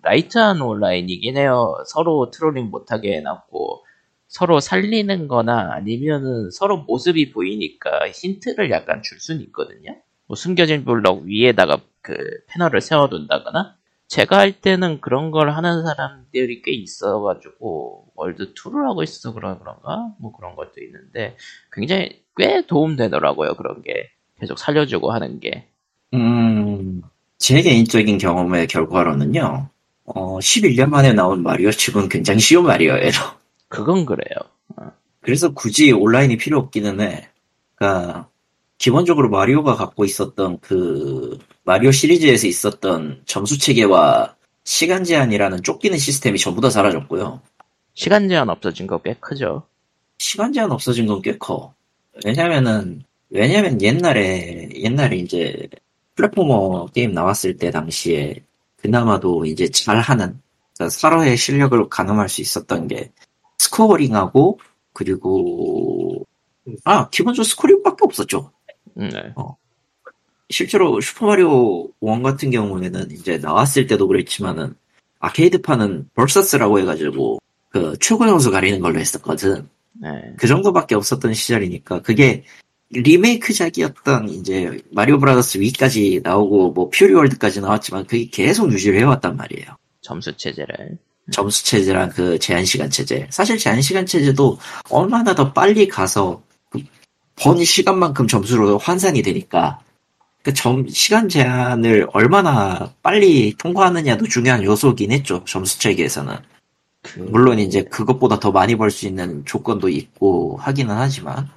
light한 온라인이긴 해요. 서로 trolling 못하게 해놨고 서로 살리는 거나 아니면은 서로 모습이 보이니까 힌트를 약간 줄 수는 있거든요. 뭐 숨겨진 블럭 위에다가 그 패널을 세워둔다거나 제가 할 때는 그런 걸 하는 사람들이 꽤 있어가지고 월드 2를 하고 있어서 그런 그런가? 뭐 그런 것도 있는데 굉장히 꽤 도움되더라고요 그런 게. 계속 살려주고 하는 게. 음, 제 개인적인 경험의 결과로는요, 어, 11년 만에 나온 마리오 칩은 굉장히 쉬운 마리오예요. 그건 그래요. 그래서 굳이 온라인이 필요 없기는 해. 그러니까 기본적으로 마리오가 갖고 있었던 그 마리오 시리즈에서 있었던 점수 체계와 시간 제한이라는 쫓기는 시스템이 전부 다 사라졌고요. 시간 제한 없어진 거 꽤 크죠 시간 제한 없어진 건 꽤 커. 왜냐면은 왜냐면 옛날에 옛날에 이제 platformer 게임 나왔을 때 당시에 그나마도 이제 잘하는 그러니까 서로의 실력을 가늠할 수 있었던 게 scoring하고 그리고 아 기본적으로 scoring밖에 없었죠. 음, 네. 실제로 슈퍼마리오 1 같은 경우에는 이제 나왔을 때도 그랬지만은 아케이드판은 versus라고 해가지고 그 최고 점수 가리는 걸로 했었거든. 네. 그 정도밖에 없었던 시절이니까 그게 리메이크작이었던 이제 마리오 브라더스 위까지 나오고 뭐 퓨리 월드까지 나왔지만 그게 계속 유지를 해왔단 말이에요. 점수 체제를 점수 체제랑 그 제한 시간 체제. 사실 제한 시간 체제도 얼마나 더 빨리 가서 그 번 시간만큼 점수로 환산이 되니까 그 점 시간 제한을 얼마나 빨리 통과하느냐도 중요한 요소긴 했죠. 점수 체계에서는. 그, 물론 이제 그것보다 더 많이 벌 수 있는 조건도 있고 하기는 하지만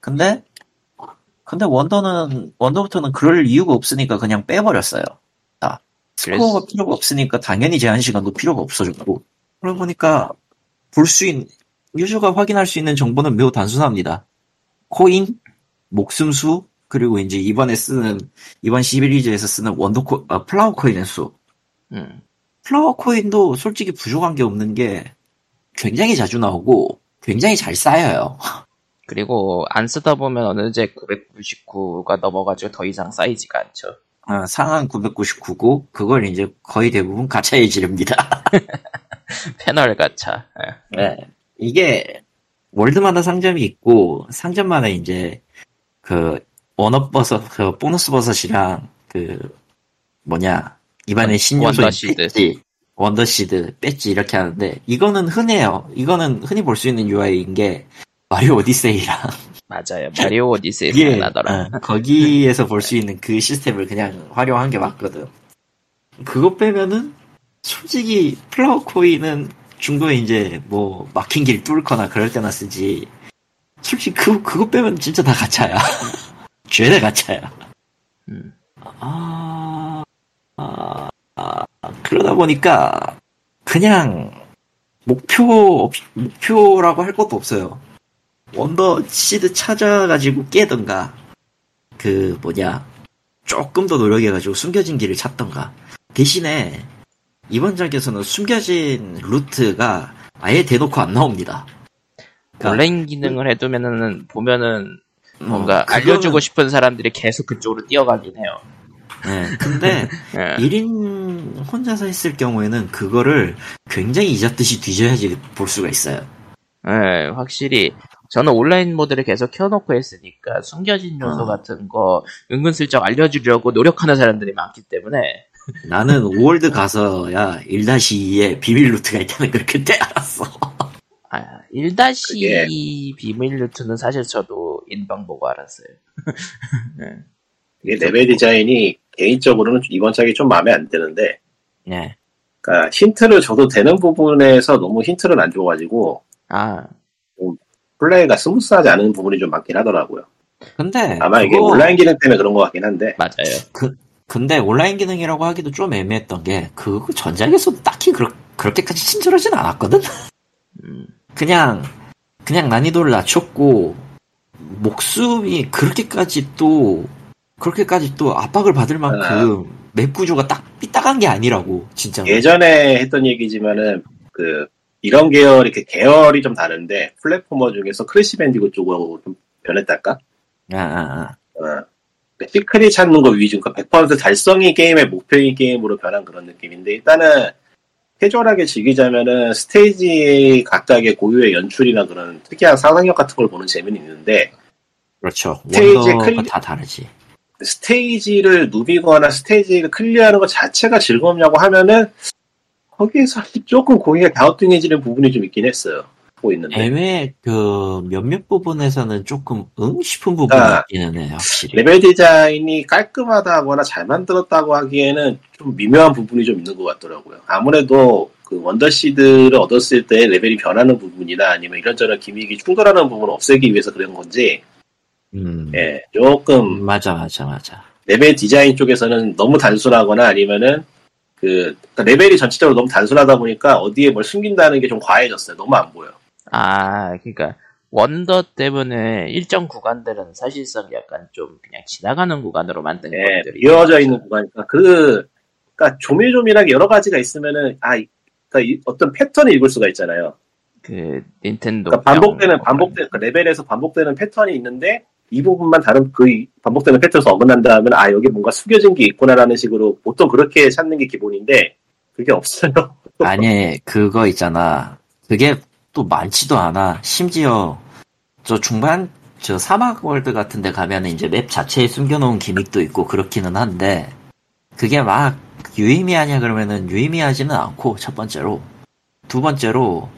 근데 근데 원더는 원더부터는 그럴 이유가 없으니까 그냥 빼버렸어요. 다 스코어가 필요가 없으니까 당연히 제한 시간도 필요가 없어졌고 그러고 보니까 볼 수 있는 유저가 확인할 수 있는 정보는 매우 단순합니다. 코인, 목숨수 그리고 이제 이번에 쓰는 이번 시리즈에서 쓰는 원더 코 아, flower 코인의 수 음, flower 코인도 솔직히 부족한 게 없는 게 굉장히 자주 나오고 굉장히 잘 쌓여요. 그리고 안 쓰다 보면 어느새 999가 넘어가지고 더 이상 쌓이지가 않죠 아, 상한 999고 그걸 이제 거의 대부분 가차에 지릅니다. 패널 가차 예. 네. 이게 월드마다 상점이 있고 상점마다 이제 그 원업 버섯 그 보너스 버섯이랑 그 뭐냐 이번에 원더시드. 배지 원더시드 배지 이렇게 하는데 이거는 흔해요. 이거는 흔히 볼 수 있는 UI인 게 마리오 오디세이랑 맞아요 마리오 오디세이에서 예, 나더라 어, 거기에서 볼 수 있는 그 시스템을 그냥 활용한 게 맞거든. 그거 빼면은 솔직히 flower 코인은 중도에 이제 뭐 막힌 길 뚫거나 그럴 때나 쓰지. 솔직히 그 그거 빼면 진짜 다 가차야. 죄다 가차야. 음. 아, 아, 아, 그러다 보니까 그냥 목표 없- 목표라고 할 것도 없어요. 원더 시드 찾아가지고 깨던가 그 뭐냐 조금 더 노력해가지고 숨겨진 길을 찾던가 대신에 이번 작에서는 숨겨진 루트가 아예 대놓고 안 나옵니다. 그러니까 온라인 기능을 해두면은 보면은 뭔가 어, 그거는- 알려주고 싶은 사람들이 계속 그쪽으로 뛰어가긴 해요. 네, 근데 예. 1인 혼자서 했을 경우에는 그거를 굉장히 잊었듯이 뒤져야지 볼 수가 있어요. 예, 확실히 저는 온라인 모드를 계속 켜놓고 했으니까 숨겨진 요소 어. 같은 거 은근슬쩍 알려주려고 노력하는 사람들이 많기 때문에 나는 5월드 가서야 1-2에 비밀 루트가 있다는 걸 그때 알았어. 아, 1다시 그게- 비밀 루트는 사실 저도 인방 보고 알았어요. 이게 레벨 디자인이 개인적으로는 이번 작이 좀 마음에 안 드는데, 네. 그러니까 힌트를 줘도 되는 부분에서 너무 힌트를 안 줘가지고 아, 플레이가 스무스하지 않은 부분이 좀 많긴 하더라고요. 근데 아마 이게 그거- 온라인 기능 때문에 그런 것 같긴 한데, 맞아요. 근데 온라인 기능이라고 하기도 좀 애매했던 게 그거 전작에서도 딱히 그렇, 그렇게까지 친절하진 않았거든. 음, 그냥 그냥 난이도를 낮췄고 목숨이 그렇게까지 또 그렇게까지 또 압박을 받을 만큼 맵 구조가 딱 삐딱한 게 아니라고 진짜. 예전에 했던 얘기지만은, 그, 이런 계열, 이렇게 계열이 좀 다른데, platformer 중에서 크래시 밴디쿳 쪽으로 좀 변했달까? 아, 아, 아. 어. secret 찾는 거 위주, 그러니까 100% 달성이 게임의 목표인 게임으로 변한 그런 느낌인데, 일단은, 캐주얼하게 즐기자면은, 스테이지 각각의 고유의 연출이나 그런 특이한 상상력 같은 걸 보는 재미는 있는데, 그렇죠. 스테이지 클리- 다 다르지. 스테이지를 누비거나 스테이지를 클리어하는 것 자체가 즐겁냐고 하면은, 거기에서 조금 고개가 갸우뚱해지는 부분이 좀 있긴 했어요. 있는데. 애매 그 몇몇 부분에서는 조금 응 싶은 부분이 아, 있기는 해 확실히. 레벨 디자인이 깔끔하다거나 잘 만들었다고 하기에는 좀 미묘한 부분이 좀 있는 것 같더라고요. 아무래도 그 원더시드를 얻었을 때 레벨이 변하는 부분이나 아니면 이런저런 gimmick이 충돌하는 부분을 없애기 위해서 그런 건지, 음. 예, 조금 맞아 맞아 맞아. 레벨 디자인 쪽에서는 너무 단순하거나 아니면은 그 그러니까 레벨이 전체적으로 너무 단순하다 보니까 어디에 뭘 숨긴다는 게 좀 과해졌어요. 너무 안 보여. 아, 그러니까 원더 때문에 일정 구간들은 사실상 약간 좀 그냥 지나가는 구간으로 만든 예, 것들이 비어져 있는 구간이니까 그 그러니까 조밀조밀하게 여러 가지가 있으면은 아 이- 그러니까 이- 어떤 패턴을 읽을 수가 있잖아요. 그 닌텐도 그러니까 반복되는 병- 반복된 그 레벨에서 반복되는 패턴이 있는데 이 부분만 다른 그 이- 반복되는 패턴에서 어긋난다면 아 여기 뭔가 숨겨진 게 있구나라는 식으로 보통 그렇게 찾는 게 기본인데 그게 없어요. 아니 그거 있잖아. 그게 또 많지도 않아. 심지어 저 중반 저 사막 월드 같은 데 가면은 이제 맵 자체에 숨겨놓은 gimmick도 있고 그렇기는 한데 그게 막 유의미하냐 그러면은 유의미하지는 않고 첫 번째로 두 번째로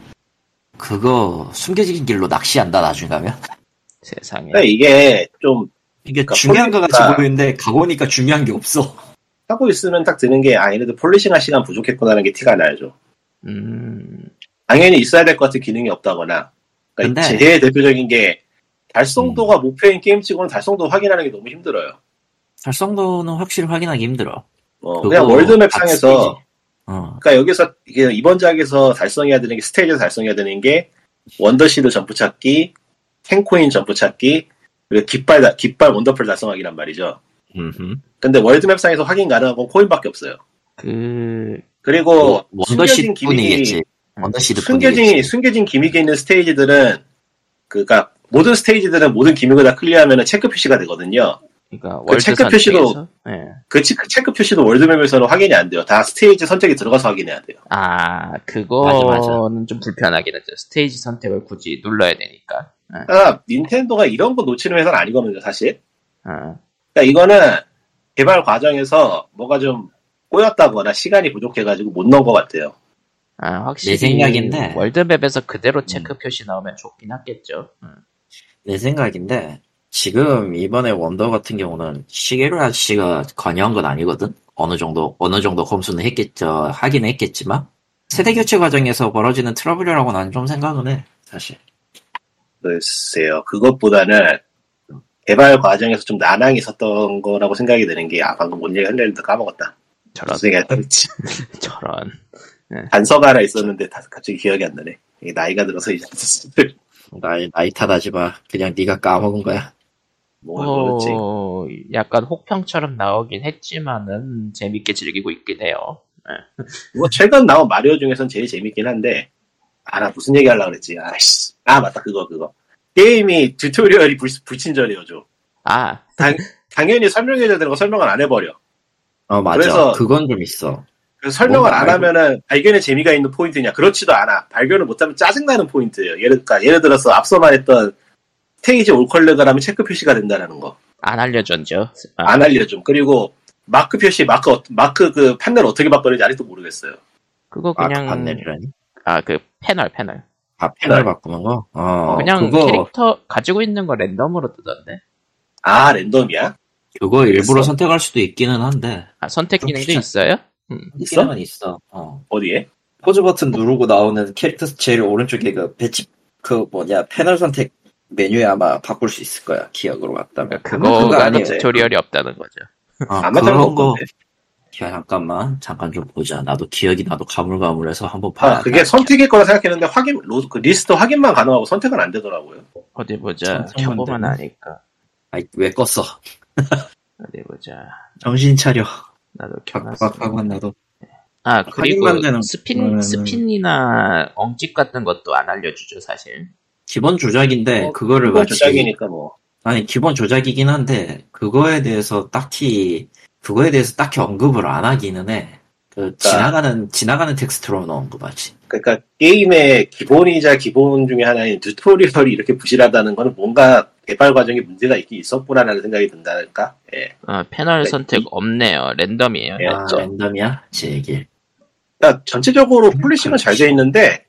그거 숨겨진 길로 낚시한다 나중에 가면 세상에 그러니까 이게 좀 이게 그러니까 중요한 거 같이 보이는데 가보니까 중요한 게 없어. 하고 있으면 딱 드는 게 아 얘네들 폴리싱 할 시간 부족했구나라는 게 티가 나죠. 음, 당연히 있어야 될 것 같은 기능이 없다거나 그러니까 근데- 제일 대표적인 게 달성도가 목표인 게임 치고는 달성도 확인하는 게 너무 힘들어요. 달성도는 확실히 확인하기 힘들어. 어, 그냥 월드맵 다 상에서. 어. 그러니까 여기서 이번 작에서 달성해야 되는 게 스테이지에서 달성해야 되는 게 원더시드 전부 찾기, 텐코인 전부 찾기, 그리고 깃발 다- 깃발 원더풀 달성하기란 말이죠. 음흠. 근데 월드맵 상에서 확인 가능한 건 코인밖에 없어요. 그 그리고 원더시드 숨겨진 gimmick이 뿐이겠지. 원더시드 숨겨진. 숨겨진 gimmick이 있는 스테이지들은 그니까 모든 스테이지들은 모든 gimmick을 다 클리어하면 체크 표시가 되거든요. 그러니까 그 월드 체크 표시도- 예. 그 체크, 체크 표시도 월드맵에서는 확인이 안 돼요. 다 스테이지 선택이 들어가서 확인해야 돼요. 아 그거는 맞아, 맞아. 좀 불편하긴 하죠. 스테이지 선택을 굳이 눌러야 되니까. 예. 그러니까 닌텐도가 이런 거 놓치는 회사는 아니거든요, 사실. 어. 그러니까 이거는 개발 과정에서 뭐가 좀 꼬였다거나 시간이 부족해가지고 못 넣은 것 같아요. 아, 확실히 내 생각인데. 월드맵에서 음. 그대로 체크 표시 나오면 좋긴 하겠죠. 음. 내 생각인데 지금 이번에 원더 같은 경우는 시게루 아씨가 관여한 건 아니거든. 어느 정도 어느 정도 검수는 했겠죠. 하긴 했겠지만 세대 교체 과정에서 벌어지는 트러블이라고 나는 좀 생각은 해. 사실. 글쎄요. 그것보다는 개발 과정에서 좀 난항이 있었던 거라고 생각이 드는 게, 아, 방금 뭔 얘기 하려 했는데 까먹었다. 저런? 저런. 단서가 하나 있었는데 다- 갑자기 기억이 안 나네. 이게 나이가 들어서 이제 나이 나이 탓하지 마. 그냥 네가 까먹은 거야. 뭐 그렇지. 어, 약간 혹평처럼 나오긴 했지만은 재밌게 즐기고 있긴 해요. 뭐 최근 나온 마리오 중에선 제일 재밌긴 한데 아 나 무슨 얘기 하려고 그랬지 아이씨 아 맞다 그거 그거 게임이 튜토리얼이 불, 불친절해요 좀 아, 당연히 설명해줘야 되는 거 설명을 안 해버려 어 맞아. 그래서- 그건 좀 있어. 그래서 설명을 안 하면은 발견의 재미가 있는 포인트냐? 그렇지도 않아. 발견을 못하면 짜증나는 포인트예요. 예를, 그러니까 예를 들어서 앞서 말했던 스테이지 올클리어라면 체크 표시가 된다라는 거. 안 알려줬죠. 아, 안 알려줌. 그리고 마크 표시, 마크, 어- 마크 그 판넬 어떻게 바꾸는지 아직도 모르겠어요. 그거 아, 그냥 판넬이라니? 아그 패널 패널. 아, 패널 바꾸는 거? 어, 그냥 그거, 캐릭터 가지고 있는 거 랜덤으로 뜨던데. 아, 랜덤이야? 그거 일부러 있어? 선택할 수도 있기는 한데. 아 선택 좀 기능도 귀찮- 있어요? 음. 있어는 있어. 어. 어디에? pause 버튼 누르고 나오는 캐릭터 제일 오른쪽에 그 배지, 그 뭐냐, 패널 선택 메뉴에 아마 바꿀 수 있을 거야. 기억이 맞다면. 아마 그거 그거가 아니에요. 튜토리얼이 없다는 거죠. 어, 안 맞다는 그런 거. 야, 잠깐만. 잠깐 좀 보자. 나도 기억이 나도 가물가물해서 한번 봐야 아, 그게 선택일 거라 생각했는데 확인, 로, 그 리스트 확인만 가능하고 선택은 안 되더라고요. 어디 보자. 되네. 아니까. 아이, 왜 껐어? 어디 보자. 정신 차려. 나도 켜놨어. 나도. 아 그리고 스핀 스핀이나 엉찍 같은 것도 안 알려주죠 사실. 기본 조작인데, 어, 그거를 이건 마치. 조작이니까 뭐. 아니, 기본 조작이긴 한데, 그거에 대해서 딱히, 그거에 대해서 딱히 언급을 안 하기는 해. 그, 지나가는, 지나가는 텍스트로는 언급하지. 그러니까 게임의 기본이자 기본 중에 하나인 tutorial이 이렇게 부실하다는 거는 뭔가 개발 과정에 문제가 있긴 있었구나라는 생각이 든다니까. 예. 어, 패널 네, 선택 이- 없네요. 랜덤이에요. 예. 아, 맞죠. 랜덤이야? 제 얘기. 그러니까 전체적으로 polishing은 잘 돼 있는데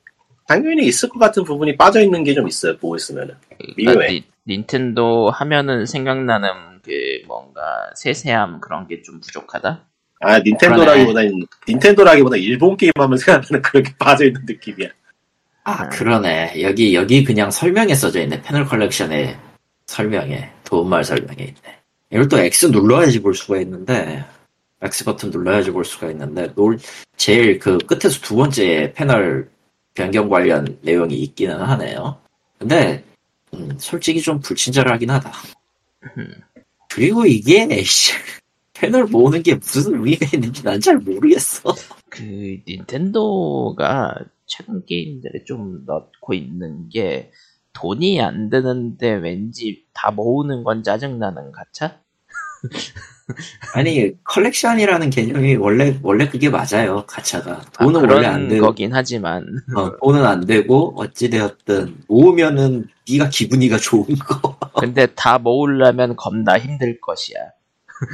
당연히 있을 것 같은 부분이 빠져 있는 게 좀 있어요. 보고 있으면은. 그러니까. 니- 닌텐도 하면은 생각나는 그 뭔가 세세함 그런 게 좀 부족하다. 아 닌텐도라기보다는 닌텐도라기보다 일본 게임 하면 생각나는 그런 게 빠져 있는 느낌이야. 아, 그러네. 여기, 여기 그냥 설명에 써져 있네. 패널 컬렉션의 설명에. 도움말 설명에 있네. 이걸 또 X 눌러야지 볼 수가 있는데, X 버튼 눌러야지 볼 수가 있는데, 놀, 제일 그 끝에서 두 번째 패널 변경 관련 내용이 있기는 하네요. 근데, 음, 솔직히 좀 불친절하긴 하다. 음. 그리고 이게, 씨, 패널 모으는 게 무슨 의미가 있는지 난 잘 모르겠어. 그 닌텐도가 최근 게임들에 좀 넣고 있는 게 돈이 안 드는데 왠지 다 모으는 건 짜증나는 가차? 아니 컬렉션이라는 개념이 원래 원래 그게 맞아요 가차가. 아, 돈은 그런 원래 안 되고. 거긴 하지만. 어, 돈은 안 되고 어찌 되었든. 모으면은 네가 기분이가 좋은 거. 근데 다 모으려면 겁나 힘들 것이야.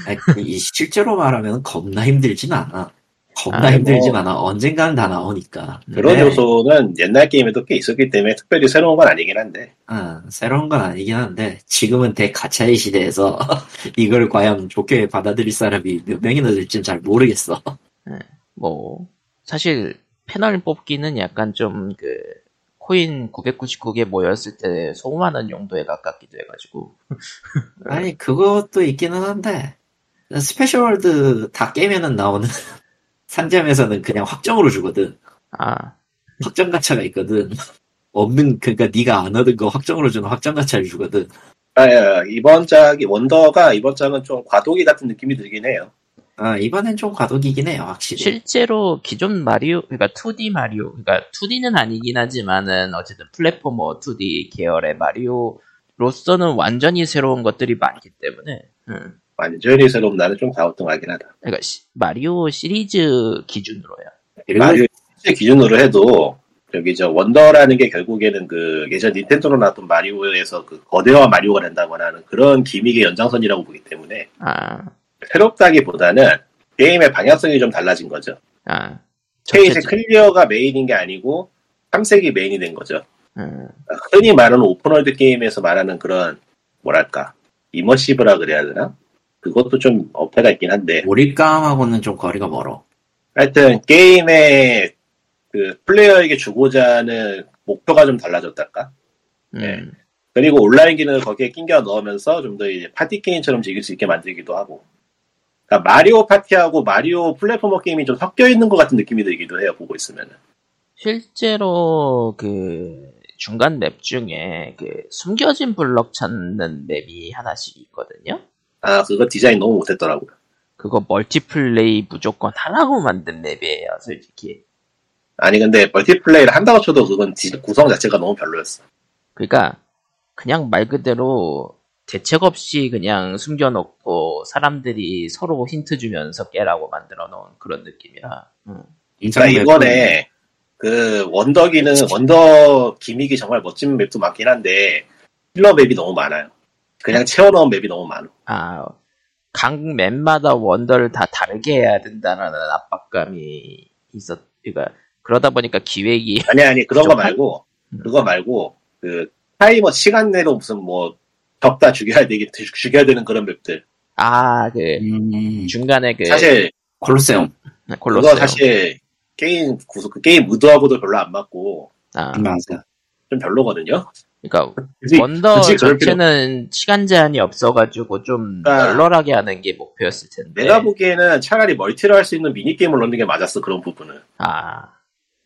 아니, 이 실제로 말하면 겁나 힘들진 않아 겁나 아, 힘들진 뭐. 언젠가는 다 나오니까 그런 근데, 요소는 옛날 게임에도 꽤 있었기 때문에 특별히 새로운 건 아니긴 한데. 아, 새로운 건 아니긴 한데 지금은 대가챠의 시대에서 이걸 과연 좋게 받아들일 사람이 몇 명이나 될지는 잘 모르겠어 뭐 사실 패널 뽑기는 약간 좀 그 코인 999개 모였을 때 소모하는 용도에 가깝기도 해가지고 아니 그것도 있기는 한데 special world 다 깨면은 나오는 상점에서는 그냥 확정으로 주거든. 아. 확정 가차가 있거든. 없는 그러니까 네가 안 얻은 거 확정으로 주는 확정 가차를 주거든. 아, 예, 이번 작이 원더가 이번 작은 좀 과도기 같은 느낌이 들긴 해요. 아 이번엔 좀 과도기긴 해요 확실히. 실제로 기존 마리오 그러니까 2D 마리오 그러니까 2D는 아니긴 하지만은 어쨌든 플랫포머 2D 계열의 마리오로서는 완전히 새로운 것들이 많기 때문에 음. 완전히 새로운 나는 좀 갸우뚱하긴 하다. 그러니까 시- 마리오 시리즈 기준으로요. 마리오 시리즈 기준으로 해도 저기 저 원더라는 게 결국에는 그 예전 닌텐도로 나왔던 마리오에서 그 거대화 마리오가 된다거나 하는 그런 gimmick의 연장선이라고 보기 때문에 아, 새롭다기보다는 게임의 방향성이 좀 달라진 거죠. 아, 전체적- 클리어가 메인인 게 아니고 탐색이 메인이 된 거죠. 음, 흔히 말하는 open world 게임에서 말하는 그런 뭐랄까 immersive라 그래야 되나? 그것도 좀 어폐가 있긴 한데 몰입감하고는 좀 거리가 멀어 하여튼 게임의 그 플레이어에게 주고자 하는 목표가 좀 달라졌달까? 음. 네. 그리고 온라인 기능을 거기에 끼워 넣으면서 좀 더 이제 파티 게임처럼 즐길 수 있게 만들기도 하고. 그러니까 마리오 파티하고 마리오 platformer 게임이 좀 섞여 있는 것 같은 느낌이 들기도 해요. 보고 있으면은. 실제로 그 중간 맵 중에 그 숨겨진 블럭 찾는 맵이 하나씩 있거든요. 아 그거 디자인 너무 못했더라고요. 그거 multiplay 무조건 하라고 만든 맵이에요, 솔직히. 아니 근데 multiplay를 한다고 쳐도 그건 디- 구성 자체가 너무 별로였어. 그러니까 그냥 말 그대로 대책 없이 그냥 숨겨놓고 사람들이 서로 힌트 주면서 깨라고 만들어 놓은 그런 느낌이라. 음. 그러니까 이번에 그 원더기는 원더 기믹이 정말 멋진 맵도 많긴 한데 힐러 맵이 너무 많아요. 그냥 채워넣은 맵이 너무 많아. 아, 각 맵마다 원더를 다 다르게 해야 된다는 압박감이 있었, 그러니까 그러다 보니까 기획이 아니 아니 그런 거 부족한? 말고 음. 그거 말고 그 타이머 시간 내로 무슨 뭐 적다 죽여야 되기 죽여야 되는 그런 맵들. 아, 그 음, 중간에 그 사실 콜로세움 콜로세움 그거 사실 게임 구속 그 게임 의도하고도 별로 안 맞고 아, 맞아. 좀 별로거든요. 그러니까 굳이- 원더 필요 전체는 시간 제한이 없어가지고 좀 아. 널널하게 하는 게 목표였을 텐데. 내가 보기에는 차라리 multi를 할 수 있는 미니 게임을 넣는 게 맞았어 그런 부분은. 아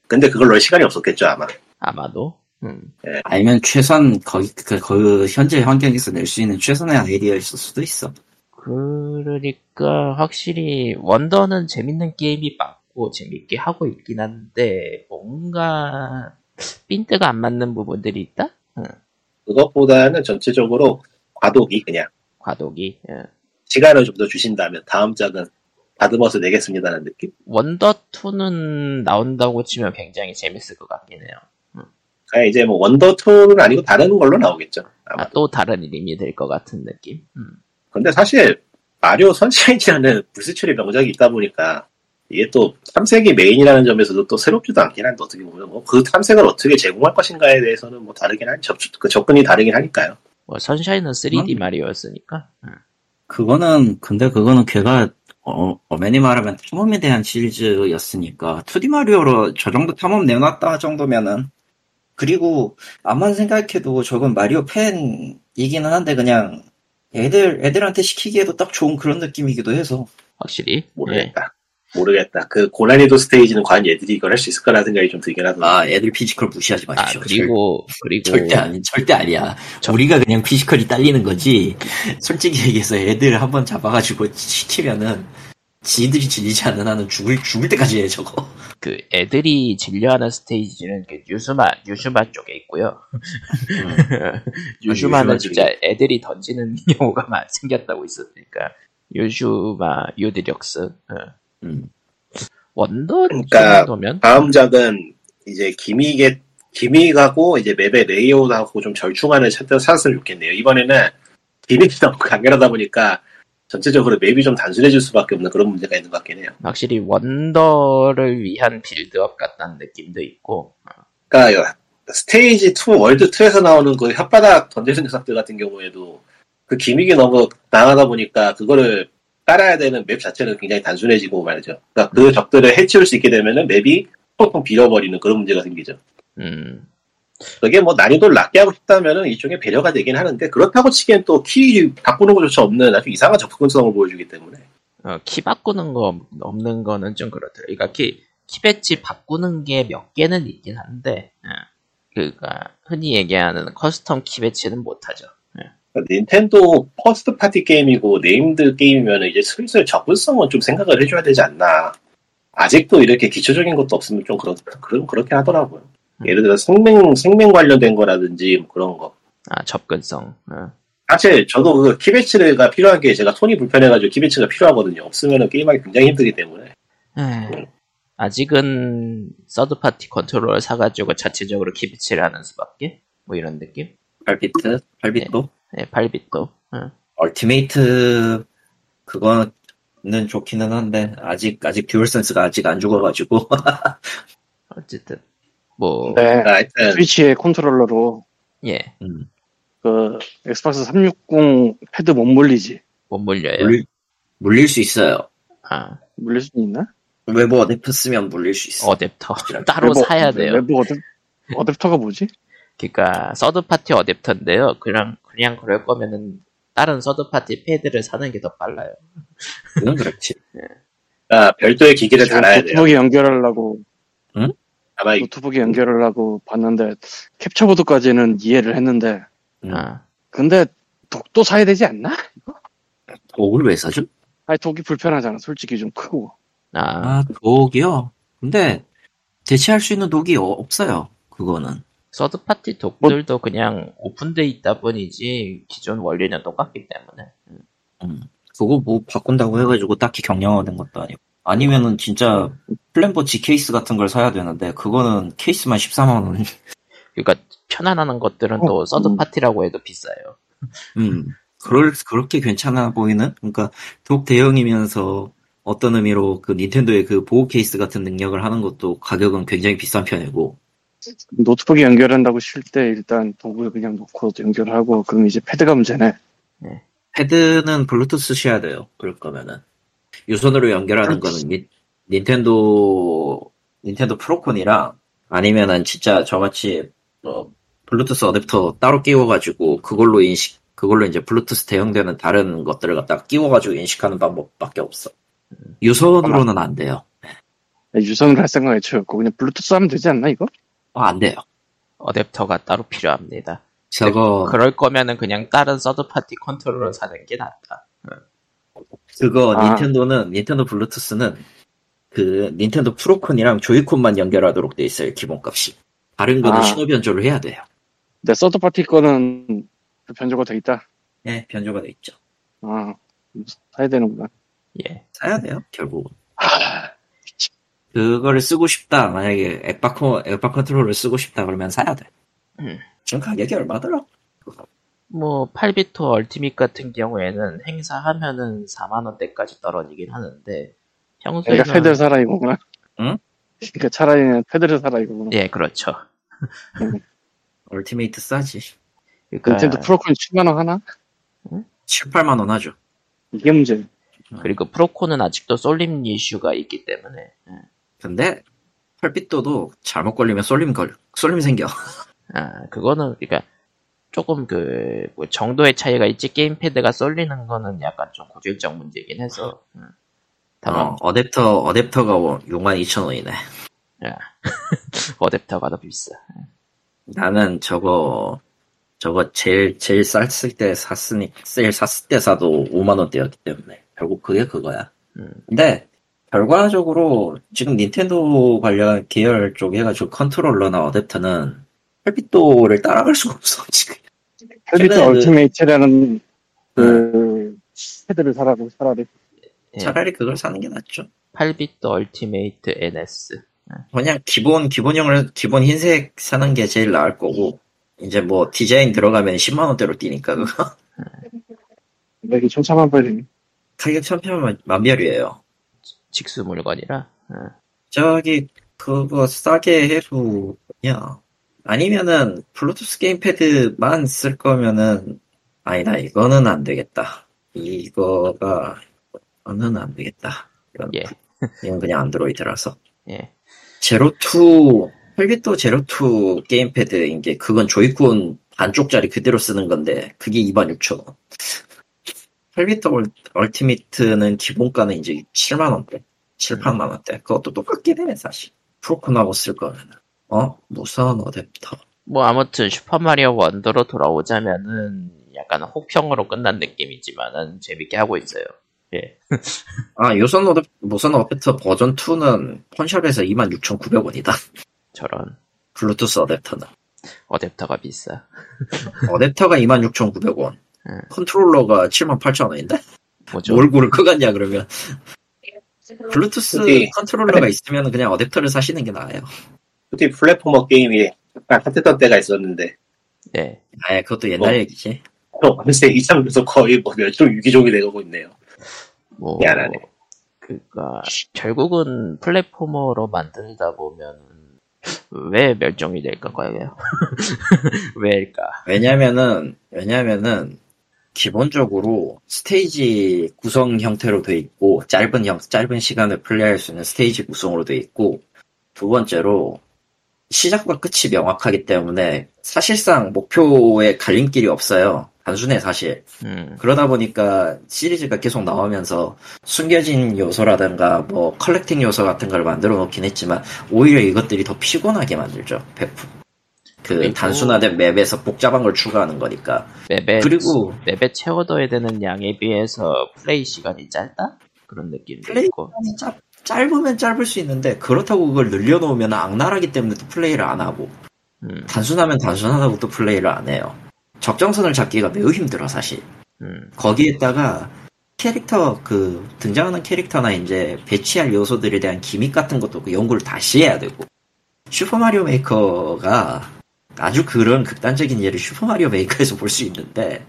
근데 그걸 넣을 시간이 없었겠죠 아마. 아마도. 음. 아니면 최선 거기 그, 그 현재 환경에서 낼 수 있는 최선의 아이디어였을 수도 있어. 그러니까 확실히 원더는 재밌는 게임이 맞고 재밌게 하고 있긴 한데 뭔가 핀트가 안 맞는 부분들이 있다. 응, 그것보다는 전체적으로 과도기 그냥 과도기. 예. 시간을 좀 더 주신다면 다음 작은 다듬어서 내겠습니다는 느낌. 원더 2는 나온다고 치면 굉장히 재밌을 것 같긴 해요. 그냥 이제 뭐 원더 2는 아니고 다른 걸로 나오겠죠. 아, 또 다른 이름이 될 것 같은 느낌. 음. 근데 사실 마리오 선샤인이라는 불세출의 명작이 있다 보니까 이게 또 탐색이 메인이라는 점에서도 또 새롭지도 않긴 한데 어떻게 보면 뭐 그 탐색을 어떻게 제공할 것인가에 대해서는 뭐 다르긴 한 접, 그 접근이 다르긴 하니까요. 뭐 선샤인은 3D 음. 마리오였으니까. 음. 그거는 근데 그거는 걔가 어, 엄밀히 말하면 탐험에 대한 시리즈였으니까 2D 마리오로 저 정도 탐험 내놨다 정도면은 그리고 암만 생각해도 저건 마리오 팬이기는 한데 그냥 애들 애들한테 시키기에도 딱 좋은 그런 느낌이기도 해서 확실히. 예. 모르겠다. 모르겠다. 그 고난이도 스테이지는 과연 애들이 이걸 할 수 있을 거라는 생각이 좀 들긴 하던데. 아 애들 physical 무시하지 아 마십시오. 그리고 그리고 절대 아니, 절대 아니야. 우리가 그냥 physical이 딸리는 거지. 솔직히 얘기해서 애들 한번 잡아가지고 시키면은 지들이 질리지 않는 한은 죽을, 죽을 때까지 해, 저거. 그 애들이 진료하는 스테이지는 그 유슈마 유슈마 쪽에 있고요. 유슈마는 유슈마 진짜 애들이 던지는 경우가 많이 생겼다고 있었으니까 유슈마 유드력스 어. 음. 원더 그러니까 정도면 다음 작은 이제 기믹의 기믹하고 이제 맵의 레이아웃하고 좀 절충안을 찾, 찾았으면 좋겠네요. 이번에는 기믹이 너무 강렬하다 보니까 전체적으로 맵이 좀 단순해질 수밖에 없는 그런 문제가 있는 것 같긴 해요. 확실히 원더를 위한 빌드업 같다는 느낌도 있고 어. 그러니까 스테이지 2 world 2에서 나오는 그 혓바닥 던지는 녀석들 같은 경우에도 그 gimmick이 너무 강하다 보니까 그거를 깔아야 되는 맵 자체는 굉장히 단순해지고 말이죠. 그러니까 그 적들을 해치울 수 있게 되면은 맵이 텅텅 비어버리는 그런 문제가 생기죠. 음, 그게 뭐 난이도를 낮게 하고 싶다면은 일종의 배려가 되긴 하는데 그렇다고 치기엔 또 키 바꾸는 것조차 없는 아주 이상한 접근성을 보여주기 때문에 어, 키 바꾸는 거 없는 거는 좀 그렇더라고요. 그러니까 키, 키 배치 바꾸는 게 몇 개는 있긴 한데, 어, 그니까, 흔히 얘기하는 custom 키 배치는 못하죠. 닌텐도 first party 게임이고 named 게임이면 이제 슬슬 접근성은 좀 생각을 해줘야 되지 않나. 아직도 이렇게 기초적인 것도 없으면 좀 그렇, 그런, 그렇게 하더라고요. 음. 예를 들어 생명, 생명 관련된 거라든지 뭐 그런 거. 아, 접근성. 어. 사실 저도 그 키배치가 필요한 게 제가 손이 불편해가지고 키배치가 필요하거든요. 없으면 게임하기 굉장히 힘들기 때문에. 에이, 아직은 third party 컨트롤러 사가지고 자체적으로 키 배치를 하는 수밖에? 뭐 이런 느낌? 8비트? 8BitDo? 네, 8BitDo. 어. Ultimate, 그거는 좋기는 한데, 아직, 아직 DualSense가 아직 안 죽어가지고. 어쨌든, 뭐, 네. 하여튼 스위치의 컨트롤러로 예, 음. 그 엑스박스 360 패드 못 물리지. 못 물려요. 물릴, 물릴 수 있어요. 아, 물릴 수 있나? 외부 어댑터 쓰면 물릴 수 있어. 어댑터. 따로 외부- 사야 돼요. 외부 어댑, 어댑터가 뭐지? 그러니까 third party 어댑터인데요. 그냥 그냥 그럴 거면은 다른 third party 패드를 사는 게 더 빨라요. 그건 그렇지. 아, 별도의 기기를 달아야 돼요. 노트북에 연결하려고 아마 이- 노트북에 연결하려고 봤는데 캡처보드까지는 이해를 했는데 음. 아, 근데 독도 사야 되지 않나? 독을 왜 사죠? 아니 독이 불편하잖아. 솔직히 좀 크고. 아, 아, 독이요? 근데, 대체할 수 있는 독이 어- 없어요. 그거는. third party 독들도 그냥 오픈돼 있다 뿐이지 기존 원리는 똑같기 때문에 음, 그거 뭐 바꾼다고 해가지고 딱히 경량화된 것도 아니고. 아니면은 진짜 플랜버치 케이스 같은 걸 사야 되는데 그거는 케이스만 14만 원. 그러니까 편안한 것들은 어, 또 third 음. party라고 해도 비싸요. 음, 그럴, 그렇게 괜찮아 보이는? 그러니까 독 대형이면서 어떤 의미로 그 닌텐도의 그 보호 케이스 같은 능력을 하는 것도 가격은 굉장히 비싼 편이고. 노트북에 연결한다고 칠때 일단 독을 그냥 놓고 연결하고 그럼 이제 패드가 문제네. 패드는 블루투스 써야 돼요. 그럴 거면은. 유선으로 연결하는 거는 니- 닌텐도, 닌텐도 프로콘이랑 아니면은 진짜 저같이 어, 블루투스 어댑터 따로 끼워가지고 그걸로 인식, 그걸로 이제 블루투스 대응되는 다른 것들을 갖다가 끼워가지고 인식하는 방법밖에 없어. 유선으로는 안 돼요. 유선으로 할 생각 애초였고 그냥 블루투스 하면 되지 않나 이거? 어, 안 돼요. 어댑터가 따로 필요합니다. 저거, 그럴 거면은 그냥 다른 third party 컨트롤러 사는 게 낫다. 그거 아. 닌텐도는, 닌텐도 블루투스는 그 닌텐도 프로콘이랑 조이콘만 연결하도록 돼 있어요, 기본값이. 다른 거는 아. 신호 변조를 해야 돼요. 내 서드 파티 거는 변조가 돼 있다. 예, 변조가 돼 있죠. 아 사야 되는구나. 예. 사야 돼요, 결국은. 그거를 쓰고 싶다. 만약에 엑박, 컨- 엑박 컨트롤을 쓰고 싶다 그러면 사야 돼. 음. 지금 가격이 얼마더라? 뭐 8비트 Ultimate 같은 경우에는 행사하면은 4만 원대까지 떨어지긴 하는데 평소에는 그러니까 패드를 사라 이거구나. 응? 그러니까 차라리 그냥 패드를 사라 이거구나. 예 그렇죠. Ultimate 싸지. 그러니까 닌텐도 프로콘 7만 원 하나? 7, 8만 원 하죠. 이게 문제. 그리고 프로콘은 아직도 쏠림 이슈가 있기 때문에 예. 근데 펄빛도도 잘못 걸리면 쏠림 걸, 쏠림 생겨. 아 그거는 그러니까 조금 그, 뭐 정도의 차이가 있지, 게임패드가 쏠리는 거는 약간 좀 고질적 문제긴 해서. 음. 다만, 어, 어댑터, 어댑터가 62,000원이네. 어댑터가 더 비싸. 나는 저거, 저거 제일, 제일 쌌을 때 샀으니, 제일 샀을 때 사도 5만 원대였기 때문에. 결국 그게 그거야. 음. 근데, 결과적으로, 지금 닌텐도 관련 계열 쪽 해가지고 컨트롤러나 어댑터는 펄빛도를 따라갈 수가 없어, 지금. 최근에 그- Ultimate라는 그 패드를 사라고 차라리. 예. 차라리 그걸 사는 게 낫죠. 8비트 Ultimate NS. 그냥 기본, 기본형을, 기본 흰색 사는 게 제일 나을 거고, 이제 뭐 디자인 들어가면 10만 원대로 뛰니까 그거. 이게 천차만별이네. 가격 천편만별이에요. 직수 물건이라. 어. 저기 그거 싸게 해도 야 아니면은 블루투스 게임패드만 쓸 거면은 아니다 이거는 안 되겠다 이거가 이거는 안 되겠다 이건, 예. 이건 그냥 안드로이드라서 예. 제로2 헬빗도 제로2 게임패드인 게 그건 조이콘 반쪽짜리 그대로 쓰는 건데 그게 26,000원 헬빗도 얼티미트는 기본가는 이제 7만원대 7, 8만원대 그것도 똑같긴 해 사실 프로콘하고 쓸 거면은 어? 무선 어댑터 뭐 아무튼 슈퍼마리오 원더로 돌아오자면은 약간 혹평으로 끝난 느낌이지만은 재밌게 하고 있어요. 예. 아 유선 어댑 무선 어댑터 버전 2는 펀샵에서 26,900원이다 저런 블루투스 어댑터는 어댑터가 비싸. 어댑터가 26,900원 음. 컨트롤러가 78,000원인데 뭐죠? 뭘 고르겠냐 그러면 블루투스 그게- 컨트롤러가 있으면 그냥 어댑터를 사시는 게 나아요 솔직히 platformer 게임이 약간 핫했던 때가 있었는데 예. 아 그것도 옛날 어. 얘기지 또 어느새 이 장면에서 거의 뭐 멸종 위기종이 되고 있네요. 뭐 미안하네. 그니까 결국은 platformer로 만들다 보면 왜 멸종이 될 건가요? 왜일까? 왜냐면은 왜냐면은 기본적으로 스테이지 구성 형태로 돼 있고 짧은 형 짧은 시간을 플레이할 수 있는 스테이지 구성으로 돼 있고 두 번째로 시작과 끝이 명확하기 때문에 사실상 목표에 갈림길이 없어요. 단순해 사실. 음, 그러다 보니까 시리즈가 계속 나오면서 숨겨진 요소라든가 뭐 컬렉팅 요소 같은 걸 만들어 놓긴 했지만 오히려 이것들이 더 피곤하게 만들죠. 100%. 그 그리고- 단순화된 맵에서 복잡한 걸 추가하는 거니까. 맵에 그리고 맵에 채워둬야 되는 양에 비해서 플레이 시간이 짧다? 그런 느낌도 플레이 있고 시간이 짧, 짧으면 짧을 수 있는데 그렇다고 그걸 늘려놓으면 악랄하기 때문에 또 플레이를 안 하고 음, 단순하면 단순하다고 또 플레이를 안 해요. 적정선을 잡기가 매우 힘들어 사실. 음, 거기에다가 캐릭터 그 등장하는 캐릭터나 이제 배치할 요소들에 대한 기믹 같은 것도 그 연구를 다시 해야 되고 슈퍼 마리오 메이커가 아주 그런 극단적인 예를 슈퍼 마리오 메이커에서 볼 수 있는데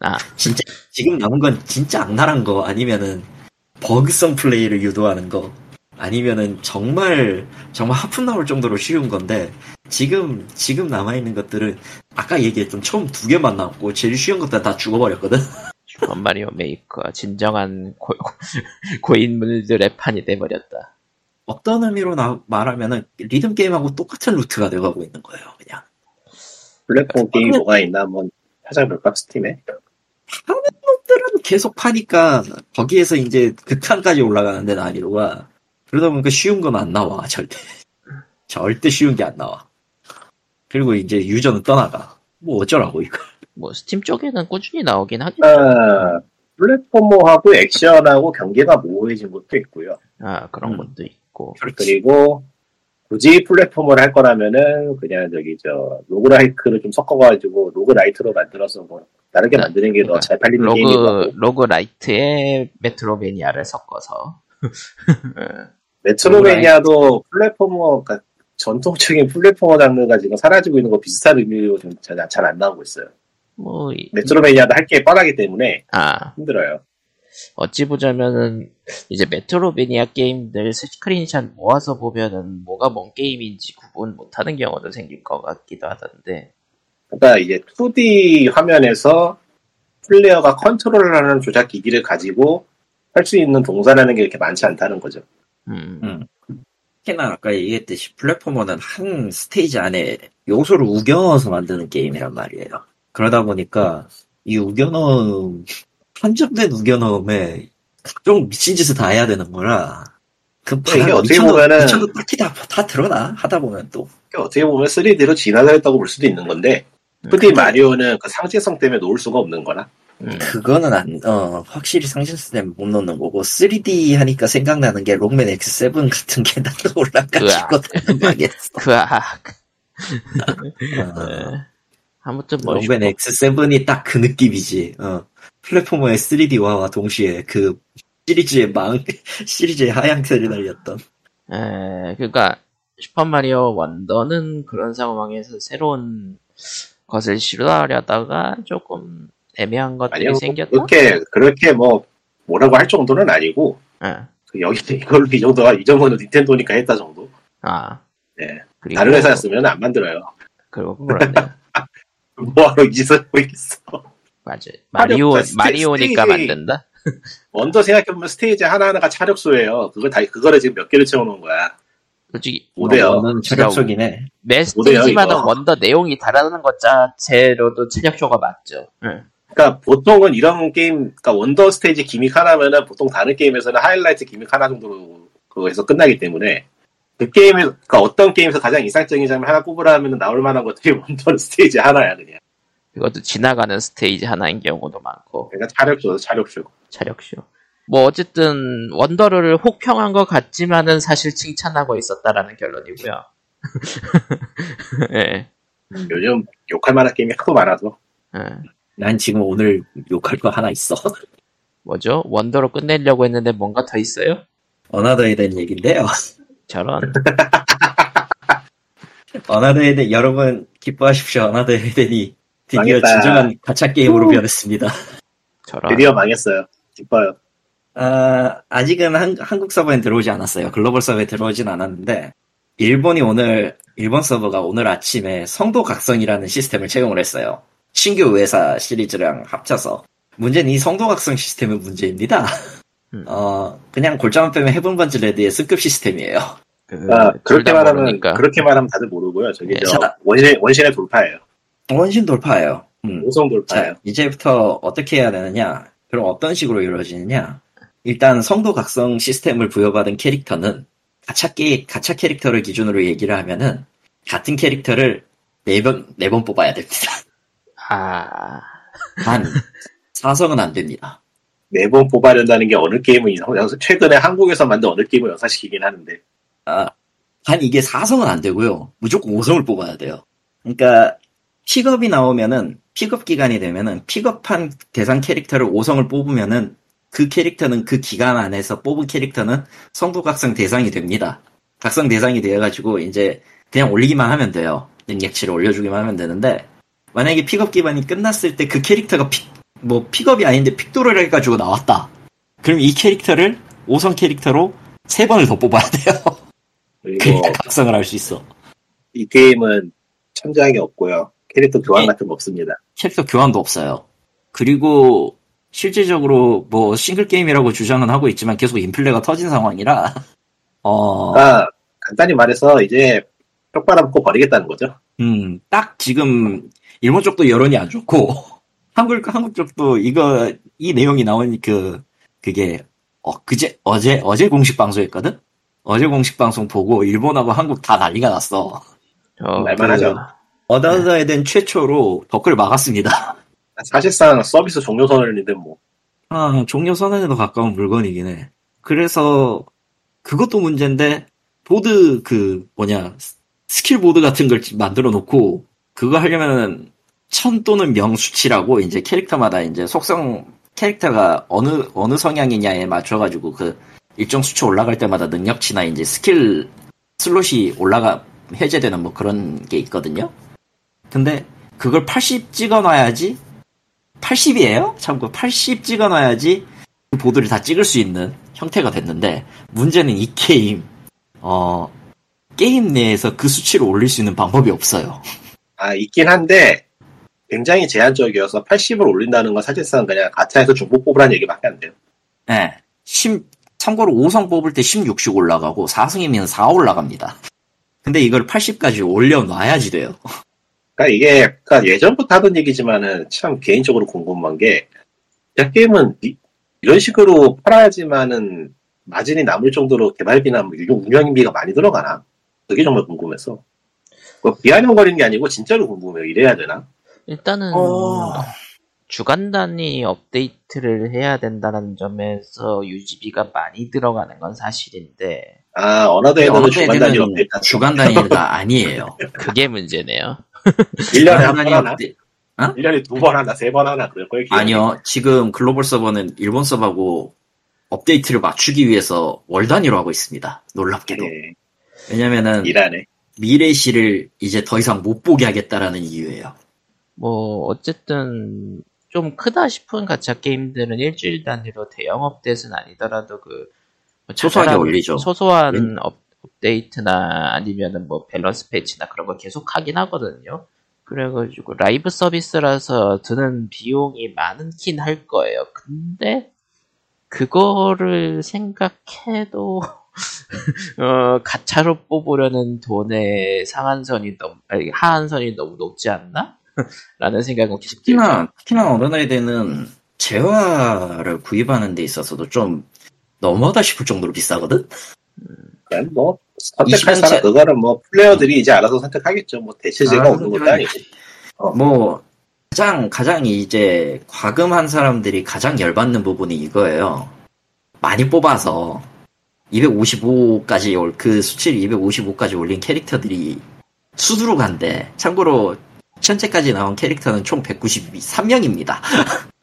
아, 진짜 지금 남은 건 진짜 악랄한 거 아니면은 버그성 플레이를 유도하는 거 아니면은 정말 정말 하품 나올 정도로 쉬운 건데 지금 지금 남아 있는 것들은 아까 얘기했던 처음 두 개만 남고 제일 쉬운 것들 다 죽어버렸거든. 슈퍼마리오 메이커 진정한 고, 고인물들의 판이 돼버렸다. 어떤 의미로 나- 말하면은 리듬 게임하고 똑같은 루트가 돼가고 있는 거예요. 그냥 플랫폼 게임이 뭐가 있나 한번 찾아볼까 스팀에 하는 놈들은 계속 파니까 거기에서 이제 극한까지 올라가는데 난이도가 그러다 보니까 쉬운 건 안 나와 절대 절대 쉬운 게 안 나와. 그리고 이제 유저는 떠나가. 뭐 어쩌라고 이거. 뭐 스팀 쪽에는 꾸준히 나오긴 하겠죠. 아, platformer하고 액션하고 경계가 모호해진 것도 있고요 아 그런 음. 것도 있고. 그리고 굳이 플랫폼을 할 거라면은 그냥 저기 저 roguelike를 좀 섞어가지고 roguelite로 만들어서 뭐 다르게 네, 만드는 게 더 그러니까 잘 팔리는 게임이고 rogue roguelite에 metroidvania를 섞어서. metroidvania도 platformer 그러니까 전통적인 platformer 장르가 지금 사라지고 있는 거 비슷한 의미로 좀 잘 안 나오고 있어요. 뭐 이- metroidvania도 할 게 뻔하기 때문에 아 힘들어요. 어찌 보자면은 이제 metroidvania 게임들 스크린샷 모아서 보면은 뭐가 뭔 게임인지 구분 못하는 경우도 생길 것 같기도 하던데. 그러니까 이제 2D 화면에서 플레이어가 컨트롤을 하는 조작 기기를 가지고 할 수 있는 동사라는 게 이렇게 많지 않다는 거죠. 음, 음. 특히나 아까 얘기했듯이 platformer는 한 스테이지 안에 요소를 우겨넣어서 만드는 게임이란 말이에요. 그러다 보니까 이 우겨넣음 한정된 우겨넣음에 각종 미친 짓을 다 해야 되는 거라 그 이게 어떻게 보면은- 미쳐도 딱히 다, 다 드러나 하다 보면 또 어떻게 보면 3D로 진화했다고 볼 수도 있는 건데 2D 마리오는 그 상징성 때문에 놓을 수가 없는 거라. 음. 그거는 안, 어, 확실히 상실스 때문에 못 넣는 거고, 3D 하니까 생각나는 게 롱맨 X7 같은 게 나도 올라가지고. 그, 아, 어, 네. 아무튼 뭐, 롱맨 X7이 딱 그 느낌이지. 어. 플랫포머의 3D화와 동시에 그 시리즈의 망, 시리즈의 하향세를 날렸던. 에, 그러니까 슈퍼마리오 원더는 그런 상황에서 새로운 것을 시도하려다가 조금 애매한 것들이 아니요, 생겼다. 그렇게, 그렇게 뭐, 뭐라고 할 정도는 아니고, 예. 그 여기, 이걸로 이 정도가, 이 정도는 닌텐도니까 했다 정도. 아. 네. 그리고 다른 회사였으면 안 만들어요. 그리고 그렇네요. 뭐하러 이 짓을 하고 있어. 맞아. 마리오 스테- 마리오니까 스테이지- 만든다. 원더 생각해보면 스테이지 하나하나가 차력소예요. 그걸 다, 그거를 지금 몇 개를 채워놓은 거야. 솔직히 못해요. 는 체력적이네. 매 스테이지마다. 원더 내용이 다르다는 것 자체로도 체력쇼가 맞죠. 응. 그러니까 보통은 이런 게임, 그러니까 Wonder 스테이지 gimmick 하나면은 보통 다른 게임에서는 하이라이트 gimmick 하나 정도로 그거에서 끝나기 때문에 그 게임에, 그러니까 어떤 게임에서 가장 인상적인 장면 하나 꼽으라 하면 나올 만한 것들이 Wonder 스테이지 하나야, 그냥. 그것도 지나가는 스테이지 하나인 경우도 많고 그러니까 차력쇼, 차력쇼. 체력쇼. 뭐 어쨌든 Wonder를 혹평한 것 같지만은 사실 칭찬하고 있었다라는 결론이고요. 예. 요즘 욕할 만한 게임이 하도 많아서. 예. 난 지금 오늘 욕할 거 하나 있어. 뭐죠? 원더로 끝내려고 했는데 뭔가 더 있어요? 어나더에 대한 얘기인데요. 저런. 어나더에 대한, 여러분, 기뻐하십시오. 어나더에 대니 드디어 망했다. 진정한 가챠 게임으로 변했습니다. 저런. 드디어 망했어요. 기뻐요. 아, 아직은 한, 한국 서버엔 들어오지 않았어요. 글로벌 서버에 들어오진 않았는데, 일본이 오늘, 일본 서버가 오늘 아침에 성도 각성이라는 시스템을 채용을 했어요. 신규 회사 시리즈랑 합쳐서. 문제는 이 성도 각성 시스템의 문제입니다. 음. 어, 그냥 골자만 빼면 Heaven Burns Red의 승급 시스템이에요. 그, 아, 둘 그렇게 다 말하면, 모르니까. 그렇게 말하면 다들 모르고요. 저기 예. 저, 자. 원신, 원신의 돌파예요. 원신 돌파예요. 음. 우성 돌파예요. 자, 이제부터 어떻게 해야 되느냐? 그럼 어떤 식으로 이루어지느냐? 일단 성도 각성 시스템을 부여받은 캐릭터는 가챠 게 가챠 캐릭터를 기준으로 얘기를 하면은 같은 캐릭터를 네번 네 번 뽑아야 됩니다. 아, 단 사성은 안 됩니다. 네 번 뽑아낸다는 게 어느 게임은 최근에 한국에서 만든 어느 게임을 연상시키긴 하는데. 아, 단 이게 사성은 안 되고요. 무조건 5성을 뽑아야 돼요. 그러니까 픽업이 나오면은 픽업 기간이 되면은 픽업한 대상 캐릭터를 5성을 뽑으면은 그 캐릭터는 그 기간 안에서 뽑은 캐릭터는 성도 각성 대상이 됩니다. 각성 대상이 되어가지고 이제 그냥 올리기만 하면 돼요. 능력치를 올려주기만 하면 되는데 만약에 픽업 기간이 끝났을 때 그 캐릭터가 픽, 뭐 픽업이 아닌데 픽뚫을 해가지고 나왔다. 그럼 이 캐릭터를 5성 캐릭터로 3번을 더 뽑아야 돼요. 그리고 그래야 각성을 할 수 있어. 이 게임은 천장이 없고요. 캐릭터 교환 같은 거 없습니다. 캐릭터 교환도 없어요. 그리고 실질적으로 뭐 싱글 게임이라고 주장은 하고 있지만 계속 인플레가 터진 상황이라 어, 그러니까 간단히 말해서 이제 뼈바람 먹고 버리겠다는 거죠. 음, 딱 지금 일본 쪽도 여론이 안 좋고 한국 한국 쪽도 이거 이 내용이 나온 그 그게 어 그제 어제 어제 공식 방송했거든. 어제 공식 방송 보고 일본하고 한국 다 난리가 났어. 어, 말만 하죠. Another Eden 최초로 댓글 막았습니다. 사실상 서비스 종료 선언인데 뭐 아, 종료 선언에도 가까운 물건이긴 해. 그래서 그것도 문제인데 보드 그 뭐냐 skill board 같은 걸 만들어 놓고 그거 하려면은 천 또는 명 수치라고 이제 캐릭터마다 이제 속성 캐릭터가 어느 어느 성향이냐에 맞춰가지고 그 일정 수치 올라갈 때마다 능력치나 이제 스킬 슬롯이 올라가 해제되는 뭐 그런 게 있거든요. 근데 그걸 80 찍어놔야지 80이에요? 참고 80 찍어놔야지 그 보드를 다 찍을 수 있는 형태가 됐는데 문제는 이 게임 어 게임 내에서 그 수치를 올릴 수 있는 방법이 없어요. 아 있긴 한데 굉장히 제한적이어서 80을 올린다는 건 사실상 그냥 가차에서 중복 뽑으라는 얘기밖에 안 돼요. 예. 10, 참고로 5성 뽑을 때 16씩 올라가고 4성이면 4 올라갑니다. 근데 이걸 80까지 올려놔야지 돼요. 그러니까 이게 그러니까 예전부터 하던 얘기지만은 참 개인적으로 궁금한 게 이 게임은 이, 런 식으로 팔아야지만은 마진이 남을 정도로 개발비나 뭐 운영- 운영비가 많이 들어가나? 그게 정말 궁금해서. 뭐 비아냥거리는 게 아니고 진짜로 궁금해요. 이래야 되나? 일단은 어. 주간 단위 업데이트를 해야 된다는 점에서 유지비가 많이 들어가는 건 사실인데 아 어나더에는 주간 단위 업데이트 는 주간 단위가 아니에요. 그게 문제네요. 1년에 한 번 하나? 업데- 1년에 두 번 하나, 세 번 하나 그럴 거예요. 아니요. 지금 글로벌 서버는 일본 서버하고 업데이트를 맞추기 위해서 월 단위로 하고 있습니다. 놀랍게도. 예, 왜냐면은 일하네. 미래시를 이제 더 이상 못 보게 하겠다라는 이유예요. 뭐 어쨌든 좀 크다 싶은 가챠 게임들은 일주일 단위로 대형 업데이트는 아니더라도 그 소소하게 자잘한 올리죠. 소소한 웬- 업, 업데이트나 아니면은 뭐 밸런스 패치나 그런 거 계속 하긴 하거든요. 그래가지고 live service라서 드는 비용이 많긴 할 거예요. 근데 그거를 생각해도 어, 가차로 뽑으려는 돈의 상한선이 너무 아니, 하한선이 너무 높지 않나? 라는 생각은 계속. 특히나, 특히나 어느 날에는 재화를 구입하는 데 있어서도 좀 너무하다 싶을 정도로 비싸거든? 그냥 뭐 선택할 20년 사람 차- 그거는 뭐 플레이어들이 이제 알아서 선택하겠죠. 뭐 대체제가 아, 없는 것도 아니고. 뭐, 가장, 가장 이제 과금한 사람들이 가장 열받는 부분이 이거예요. 많이 뽑아서 255까지 올, 그 수치를 255까지 올린 캐릭터들이 수두룩한데, 참고로 현재까지 나온 캐릭터는 총 193명입니다.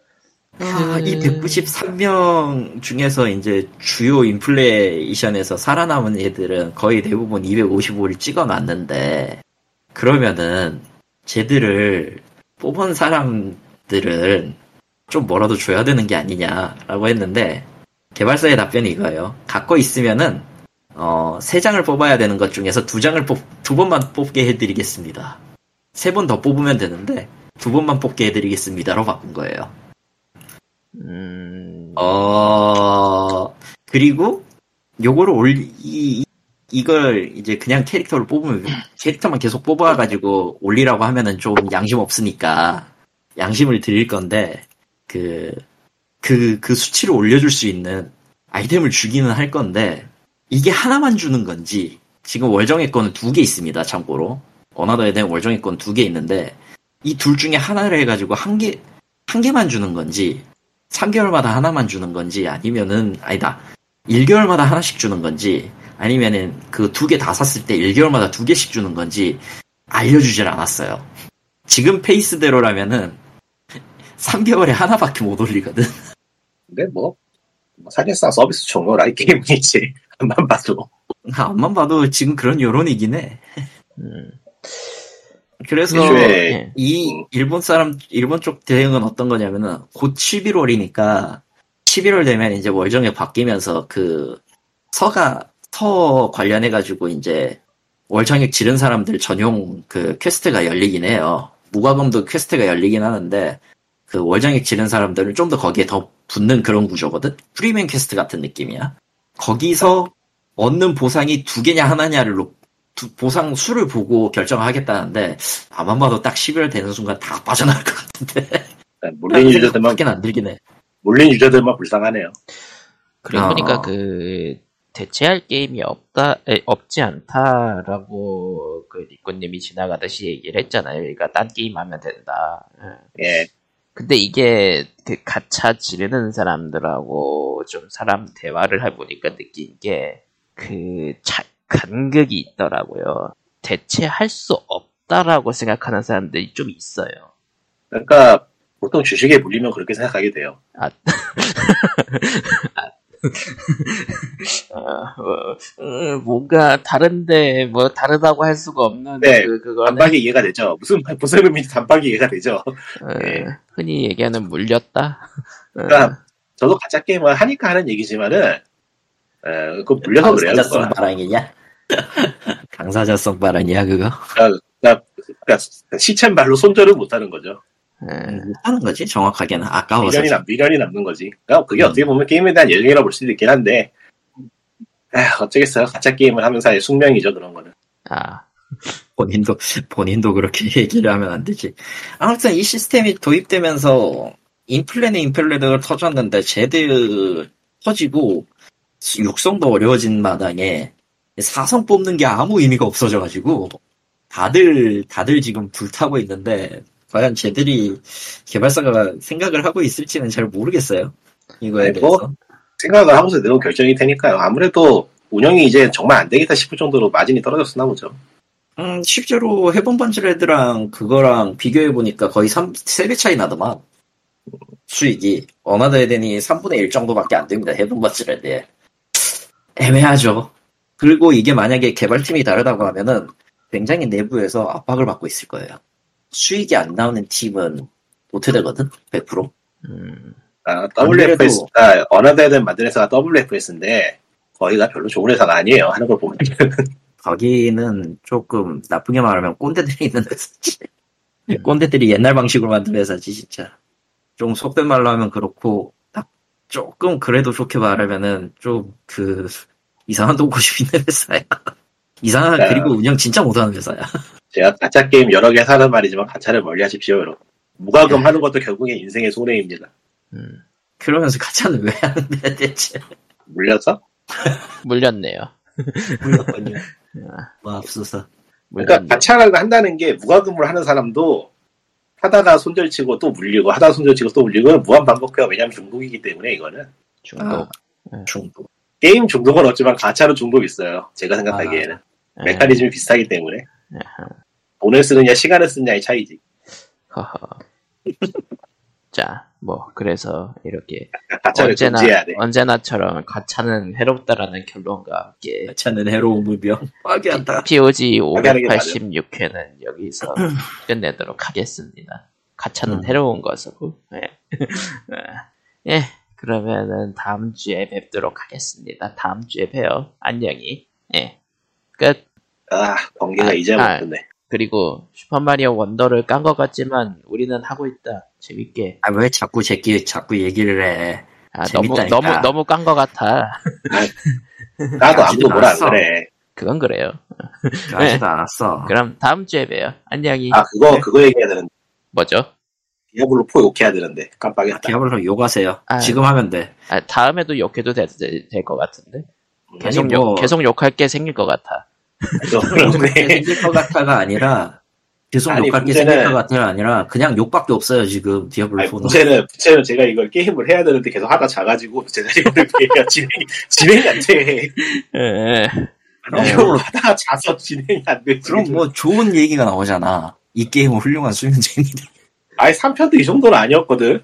아, 이 193명 중에서 이제 주요 인플레이션에서 살아남은 애들은 거의 대부분 255를 찍어놨는데, 그러면은, 쟤들을 뽑은 사람들은 좀 뭐라도 줘야 되는 게 아니냐라고 했는데, 개발사의 답변이 이거예요. 갖고 있으면은, 어, 세 장을 뽑아야 되는 것 중에서 두 장을 뽑, 두 번만 뽑게 해드리겠습니다. 세 번 더 뽑으면 되는데, 두 번만 뽑게 해드리겠습니다로 바꾼 거예요. 음, 어, 그리고, 요거를 올리, 이, 이- 이걸 이제 그냥 캐릭터를 뽑으면, 캐릭터만 계속 뽑아가지고 올리라고 하면은 좀 양심 없으니까, 양심을 드릴 건데, 그, 그, 그 수치를 올려줄 수 있는 아이템을 주기는 할 건데, 이게 하나만 주는 건지, 지금 월정액권은 두 개 있습니다, 참고로. 어나더에 대한 월정액권 두개 있는데, 이 둘 중에 하나를 해가지고 한 개, 한 개만 주는 건지, 3개월마다 하나만 주는 건지 아니면은 아니다 1개월마다 하나씩 주는 건지 아니면은 그 두 개 다 샀을 때 1개월마다 두 개씩 주는 건지 알려주질 않았어요. 지금 페이스대로라면은 3개월에 하나밖에 못 올리거든. 근데 뭐, 뭐 사실상 서비스 종료라 이 게임이지. 한번 봐도. 앞만 봐도 지금 그런 여론이긴 해. 음, 그래서 예. 이 음. 일본 사람 일본 쪽 대응은 어떤 거냐면은 곧 11월이니까 11월 되면 이제 월정액 바뀌면서 그 서가 서 관련해 가지고 이제 월정액 지른 사람들 전용 그 quest가 열리긴 해요. 무과금도 quest가 열리긴 하는데 그 월정액 지른 사람들은 좀 더 거기에 더 붙는 그런 구조거든. 프리맨 퀘스트 같은 느낌이야. 거기서 얻는 보상이 두 개냐 하나냐를 놓- 두- 보상 수를 보고 결정하겠다는데 아만 봐도 딱 12월 되는 순간 다 빠져나갈 것 같은데 물린 유저들만, 밖에 안 들긴 해 물린 유저들만 불쌍하네요. 그러고 어. 보니까 그 대체할 게임이 없다 에, 없지 않다라고 그 니꾸님이 지나가듯이 얘기를 했잖아요. 그러니까 딴 게임 하면 된다. 예. 예. 근데 이게 그 가차 지르는 사람들하고 좀 사람 대화를 해보니까 느낀 게 그 간극이 있더라고요. 대체할 수 없다라고 생각하는 사람들이 좀 있어요. 그러니까, 보통 주식에 물리면 그렇게 생각하게 돼요. 어, 어, 어, 뭔가 다른데 뭐 다르다고 할 수가 없는 네, 그 그거는 단박에 이해가 되죠. 무슨, 말- 무슨 의미인지 단박에 이해가 되죠. 어, 예. 흔히 얘기하는 물렸다. 어, 그러니까, 저도 가짜 게임을 하니까 하는 얘기지만은, 에, 그 물려서 그래요. 강사자성. 발언이냐? 강사자성 발언이야 그거? 그러니까, 그러니까 시쳇말로 손절을 못하는 거죠. 예. 못하는 거지 정확하게는 아까워서 미련이, 남, 미련이 남는 거지. 그러니까 그게 음. 어떻게 보면 게임에 대한 열정이라고 볼 수도 있긴 한데, 에휴, 어쩌겠어요. 가짜 게임을 하면서의 숙명이죠, 그런 거는. 아, 본인도 본인도 그렇게 얘기를 하면 안 되지. 아무튼 이 시스템이 도입되면서 인플레는 인플레를 터졌는데 제드 터지고 육성도 어려워진 마당에 사성 뽑는 게 아무 의미가 없어져가지고 다들 다들 지금 불타고 있는데 과연 쟤들이 개발사가 생각을 하고 있을지는 잘 모르겠어요. 이거에 네, 뭐, 대해서. 생각을 하고서 내놓은 결정이 되니까요. 아무래도 운영이 이제 정말 안 되겠다 싶을 정도로 마진이 떨어졌었나 보죠. 음, 실제로 Heaven Burns Red랑 그거랑 비교해보니까 거의 3, 3배 차이 나더만. 수익이. Another Eden이 3분의 1 정도밖에 안 됩니다. Heaven Burns Red에. 애매하죠. 그리고 이게 만약에 개발팀이 다르다고 하면은 굉장히 내부에서 압박을 받고 있을 거예요. 수익이 안 나오는 팀은 도태되거든? 100%. 음, 아, WFS, 아, 어나더에든 만든 회사가 WFS인데, 거기가 별로 좋은 회사가 아니에요. 하는 걸 보면. 거기는 조금 나쁘게 말하면 꼰대들이 있는 회사지. 꼰대들이 옛날 방식으로 만든 회사지 진짜. 좀 속된 말로 하면 그렇고 딱 조금 그래도 좋게 말하면은 좀 그 이상한 돈 고집 있는 회사야. 이상한 야. 그리고 운영 진짜 못하는 회사야. 제가 가짜 게임 여러 개 사는 말이지만 가짜를 멀리 하십시오, 여러분. 무과금 하는 것도 결국엔 인생의 손해입니다. 음, 그러면서 가짜는 왜 하는데 대체? 물려서? 물렸네요. 물렸군요. 뭐 앞서서 그러니까. 가차를 한다는 게 무과금을 하는 사람도 하다가 손절치고 또 물리고 하다가 손절치고 또 물리고 는 무한 반복해요. 왜냐하면 중독이기 때문에 이거는 중독. 중독. 게임 중독은 없지만 가차로 중독 있어요. 제가 생각하기에는 예. 메커니즘이 비슷하기 때문에 아하. 돈을 쓰느냐 시간을 쓰느냐의 차이지. 허허. 자, 뭐 그래서 이렇게 언제나. 언제나처럼 가차는 해롭다라는 결론과 함께 가짜는 해로운 물병. 파괴한다. POG 하게 하는 게 586회는 여기서 끝내도록 하겠습니다. 가차는 음. 해로운 것으로. 예. 예. 그러면은 다음 주에 뵙도록 하겠습니다. 다음 주에 봬요. 안녕히. 예. 끝. 아 번개가 아, 이제 아. 먹던데. 그리고 슈퍼마리오 원더를 깐 것 같지만 우리는 하고 있다. 재밌게. 아 왜 자꾸 제끼 자꾸 얘기를 해? 아, 너무 재밌다니까. 너무 너무 깐 것 같아. 나도 아직도 아무도 뭐라 안 않았어. 그래. 그건 그래요. 아직도 안 왔어. 그럼 다음 주에 봬요. 안녕히. 아 그거 네. 그거 얘기해야 되는데 뭐죠? 디아블로 4 욕해야 되는데 깜빡했다. 디아블로 욕하세요. 아. 지금 하면 돼. 아, 다음에도 욕해도 될 것 같은데. 계속 아니, 욕 뭐- 계속 욕할 게 생길 것 같아. 좀 욕할 게 생길 것 같아가 아니라 계속 아니, 욕할 게 문제는- 생길 것 같아가 아니라 그냥 욕밖에 없어요 지금 디아블로 아니, 4는. 문제는 문제는 제가 이걸 게임을 해야 되는데 계속 하다 자가지고 오는 게 진행 진행이 안 돼. 예, 예. 그럼 이거 뭐, 하다가 자서 진행이 안 되지. 그럼 뭐 좋은 얘기가 나오잖아. 이 게임은 훌륭한 수면제입니다. 아예 3편도 이 정도는 아니었거든.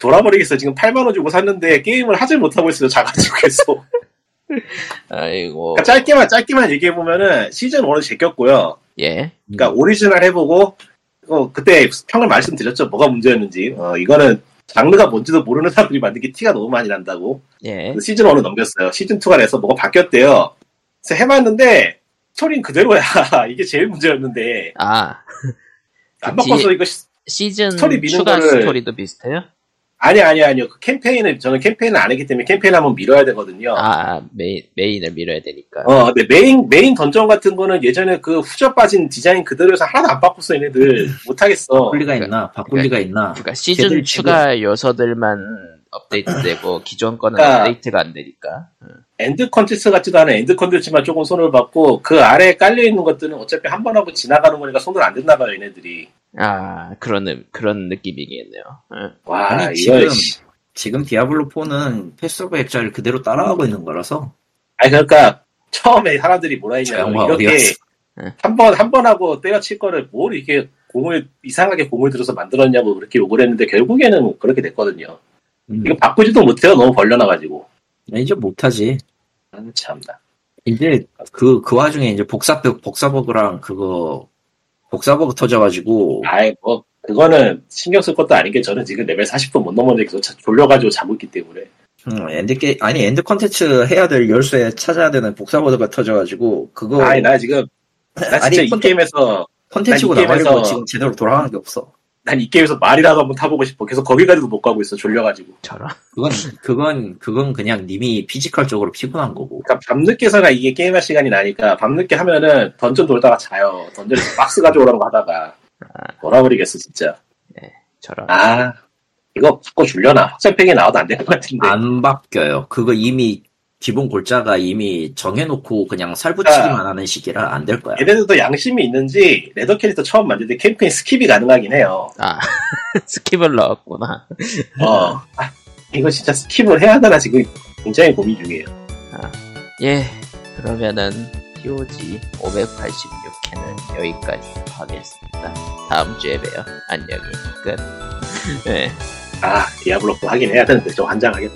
돌아버리겠어. 지금 8만원 주고 샀는데 게임을 하질 못하고 있어요. 자가지고 계속. 아이고 그러니까 짧게만, 짧게만 얘기해보면은 시즌 1은 제꼈고요. 예 그러니까 오리지널 해보고, 어, 그때 평을 말씀드렸죠. 뭐가 문제였는지. 어, 이거는 장르가 뭔지도 모르는 사람들이 만든 게 티가 너무 많이 난다고. 예. 시즌 1을 넘겼어요. 시즌 2가 돼서 뭐가 바뀌었대요. 그래서 해봤는데, 스토리는 그대로야. 이게 제일 문제였는데. 아안그 바꿔서 이거 시- 시즌 스토리 미는 추가 거를- 스토리도 비슷해요? 아니 아니 아니요 그 캠페인을 저는 캠페인을 안 했기 때문에 캠페인 한번 밀어야 되거든요. 아, 아, 메인, 메인을 밀어야 되니까. 어, 근데 메인 메인 던전 같은 거는 예전에 그 후져 빠진 디자인 그대로에서 하나도 안 바꿨어 얘네들 못 하겠어. 바꿀 리가 있나? 바꿀 리가 있나? 그러니까 시즌 추가 요소들만 업데이트되고 기존 거는 그러니까- 업데이트가 안 되니까. end 컨텐츠 같지도 않은 end 컨텐츠만 조금 손을 봤고 그 아래에 깔려 있는 것들은 어차피 한 번 하고 지나가는 거니까 손을 안 댔나 봐요 얘네들이. 아, 그런, 느- 그런 느낌이겠네요. 응. 와 아니, 이거 지금- 씨. 지금 디아블로 4는 Path of Exile을 그대로 따라가고 있는 거라서 아니 그러니까 처음에 사람들이 뭐라 했냐면 이렇게 어디갔어? 한번 한 번 하고 때려칠 거를 뭘 이렇게 공을 이상하게 공을 들여서 만들었냐고 그렇게 욕을 했는데 결국에는 그렇게 됐거든요. 음, 이거 바꾸지도 못해요 너무 벌려놔가지고. 이제 못하지. 아, 참나. 이제 그, 그 와중에 이제 복사벽, 복사버그랑 그거, 복사버그 터져가지고, 아이 뭐 그거는 신경 쓸 것도 아닌 게 저는 지금 레벨 40분 못 넘었는데 계속 자- 졸려가지고 자고 있기 때문에. 음, end 게 아니, end 컨텐츠 해야 될 열쇠 찾아야 되는 복사버그가 터져가지고, 그거, 아니 나 지금 나 진짜 아니, 이 콘텐- 게임에서 컨텐츠고 나발이고 지금 제대로 돌아가는 게 없어. 난 이 게임에서 말이라도 한번 타보고 싶어. 계속 거기까지도 못 가고 있어 졸려가지고. 저런. 그건, 그건, 그건 그냥 님이 physical적으로 피곤한 거고. 그러니까 밤늦게서나 이게 게임할 시간이 나니까 밤늦게 하면은 던전 돌다가 자요. 던전에서 박스 가져오라는 거 하다가 돌아버리겠어 진짜. 저런. 아 이거 바꿔 줄려나 확장팩이 나와도 안 될 것 같은데. 안 바뀌어요. 그거 이미, 기본 골자가 이미 정해놓고 그냥 살붙이기만 하는 시기라 안 될 거야. 얘네들도 양심이 있는지 ladder 캐릭터 처음 만들 때 캠페인 skip이 가능하긴 해요. 아, skip을 넣었구나. 어. 아, 이거 진짜 skip을 해야 하나 지금 굉장히 고민 중이에요. 예, 그러면은 POG 586회는 여기까지 하겠습니다. 다음 주에 봬요. 안녕히 끝. 네. 아 디아블로 9 하긴 해야 되는데 좀 환장하겠다.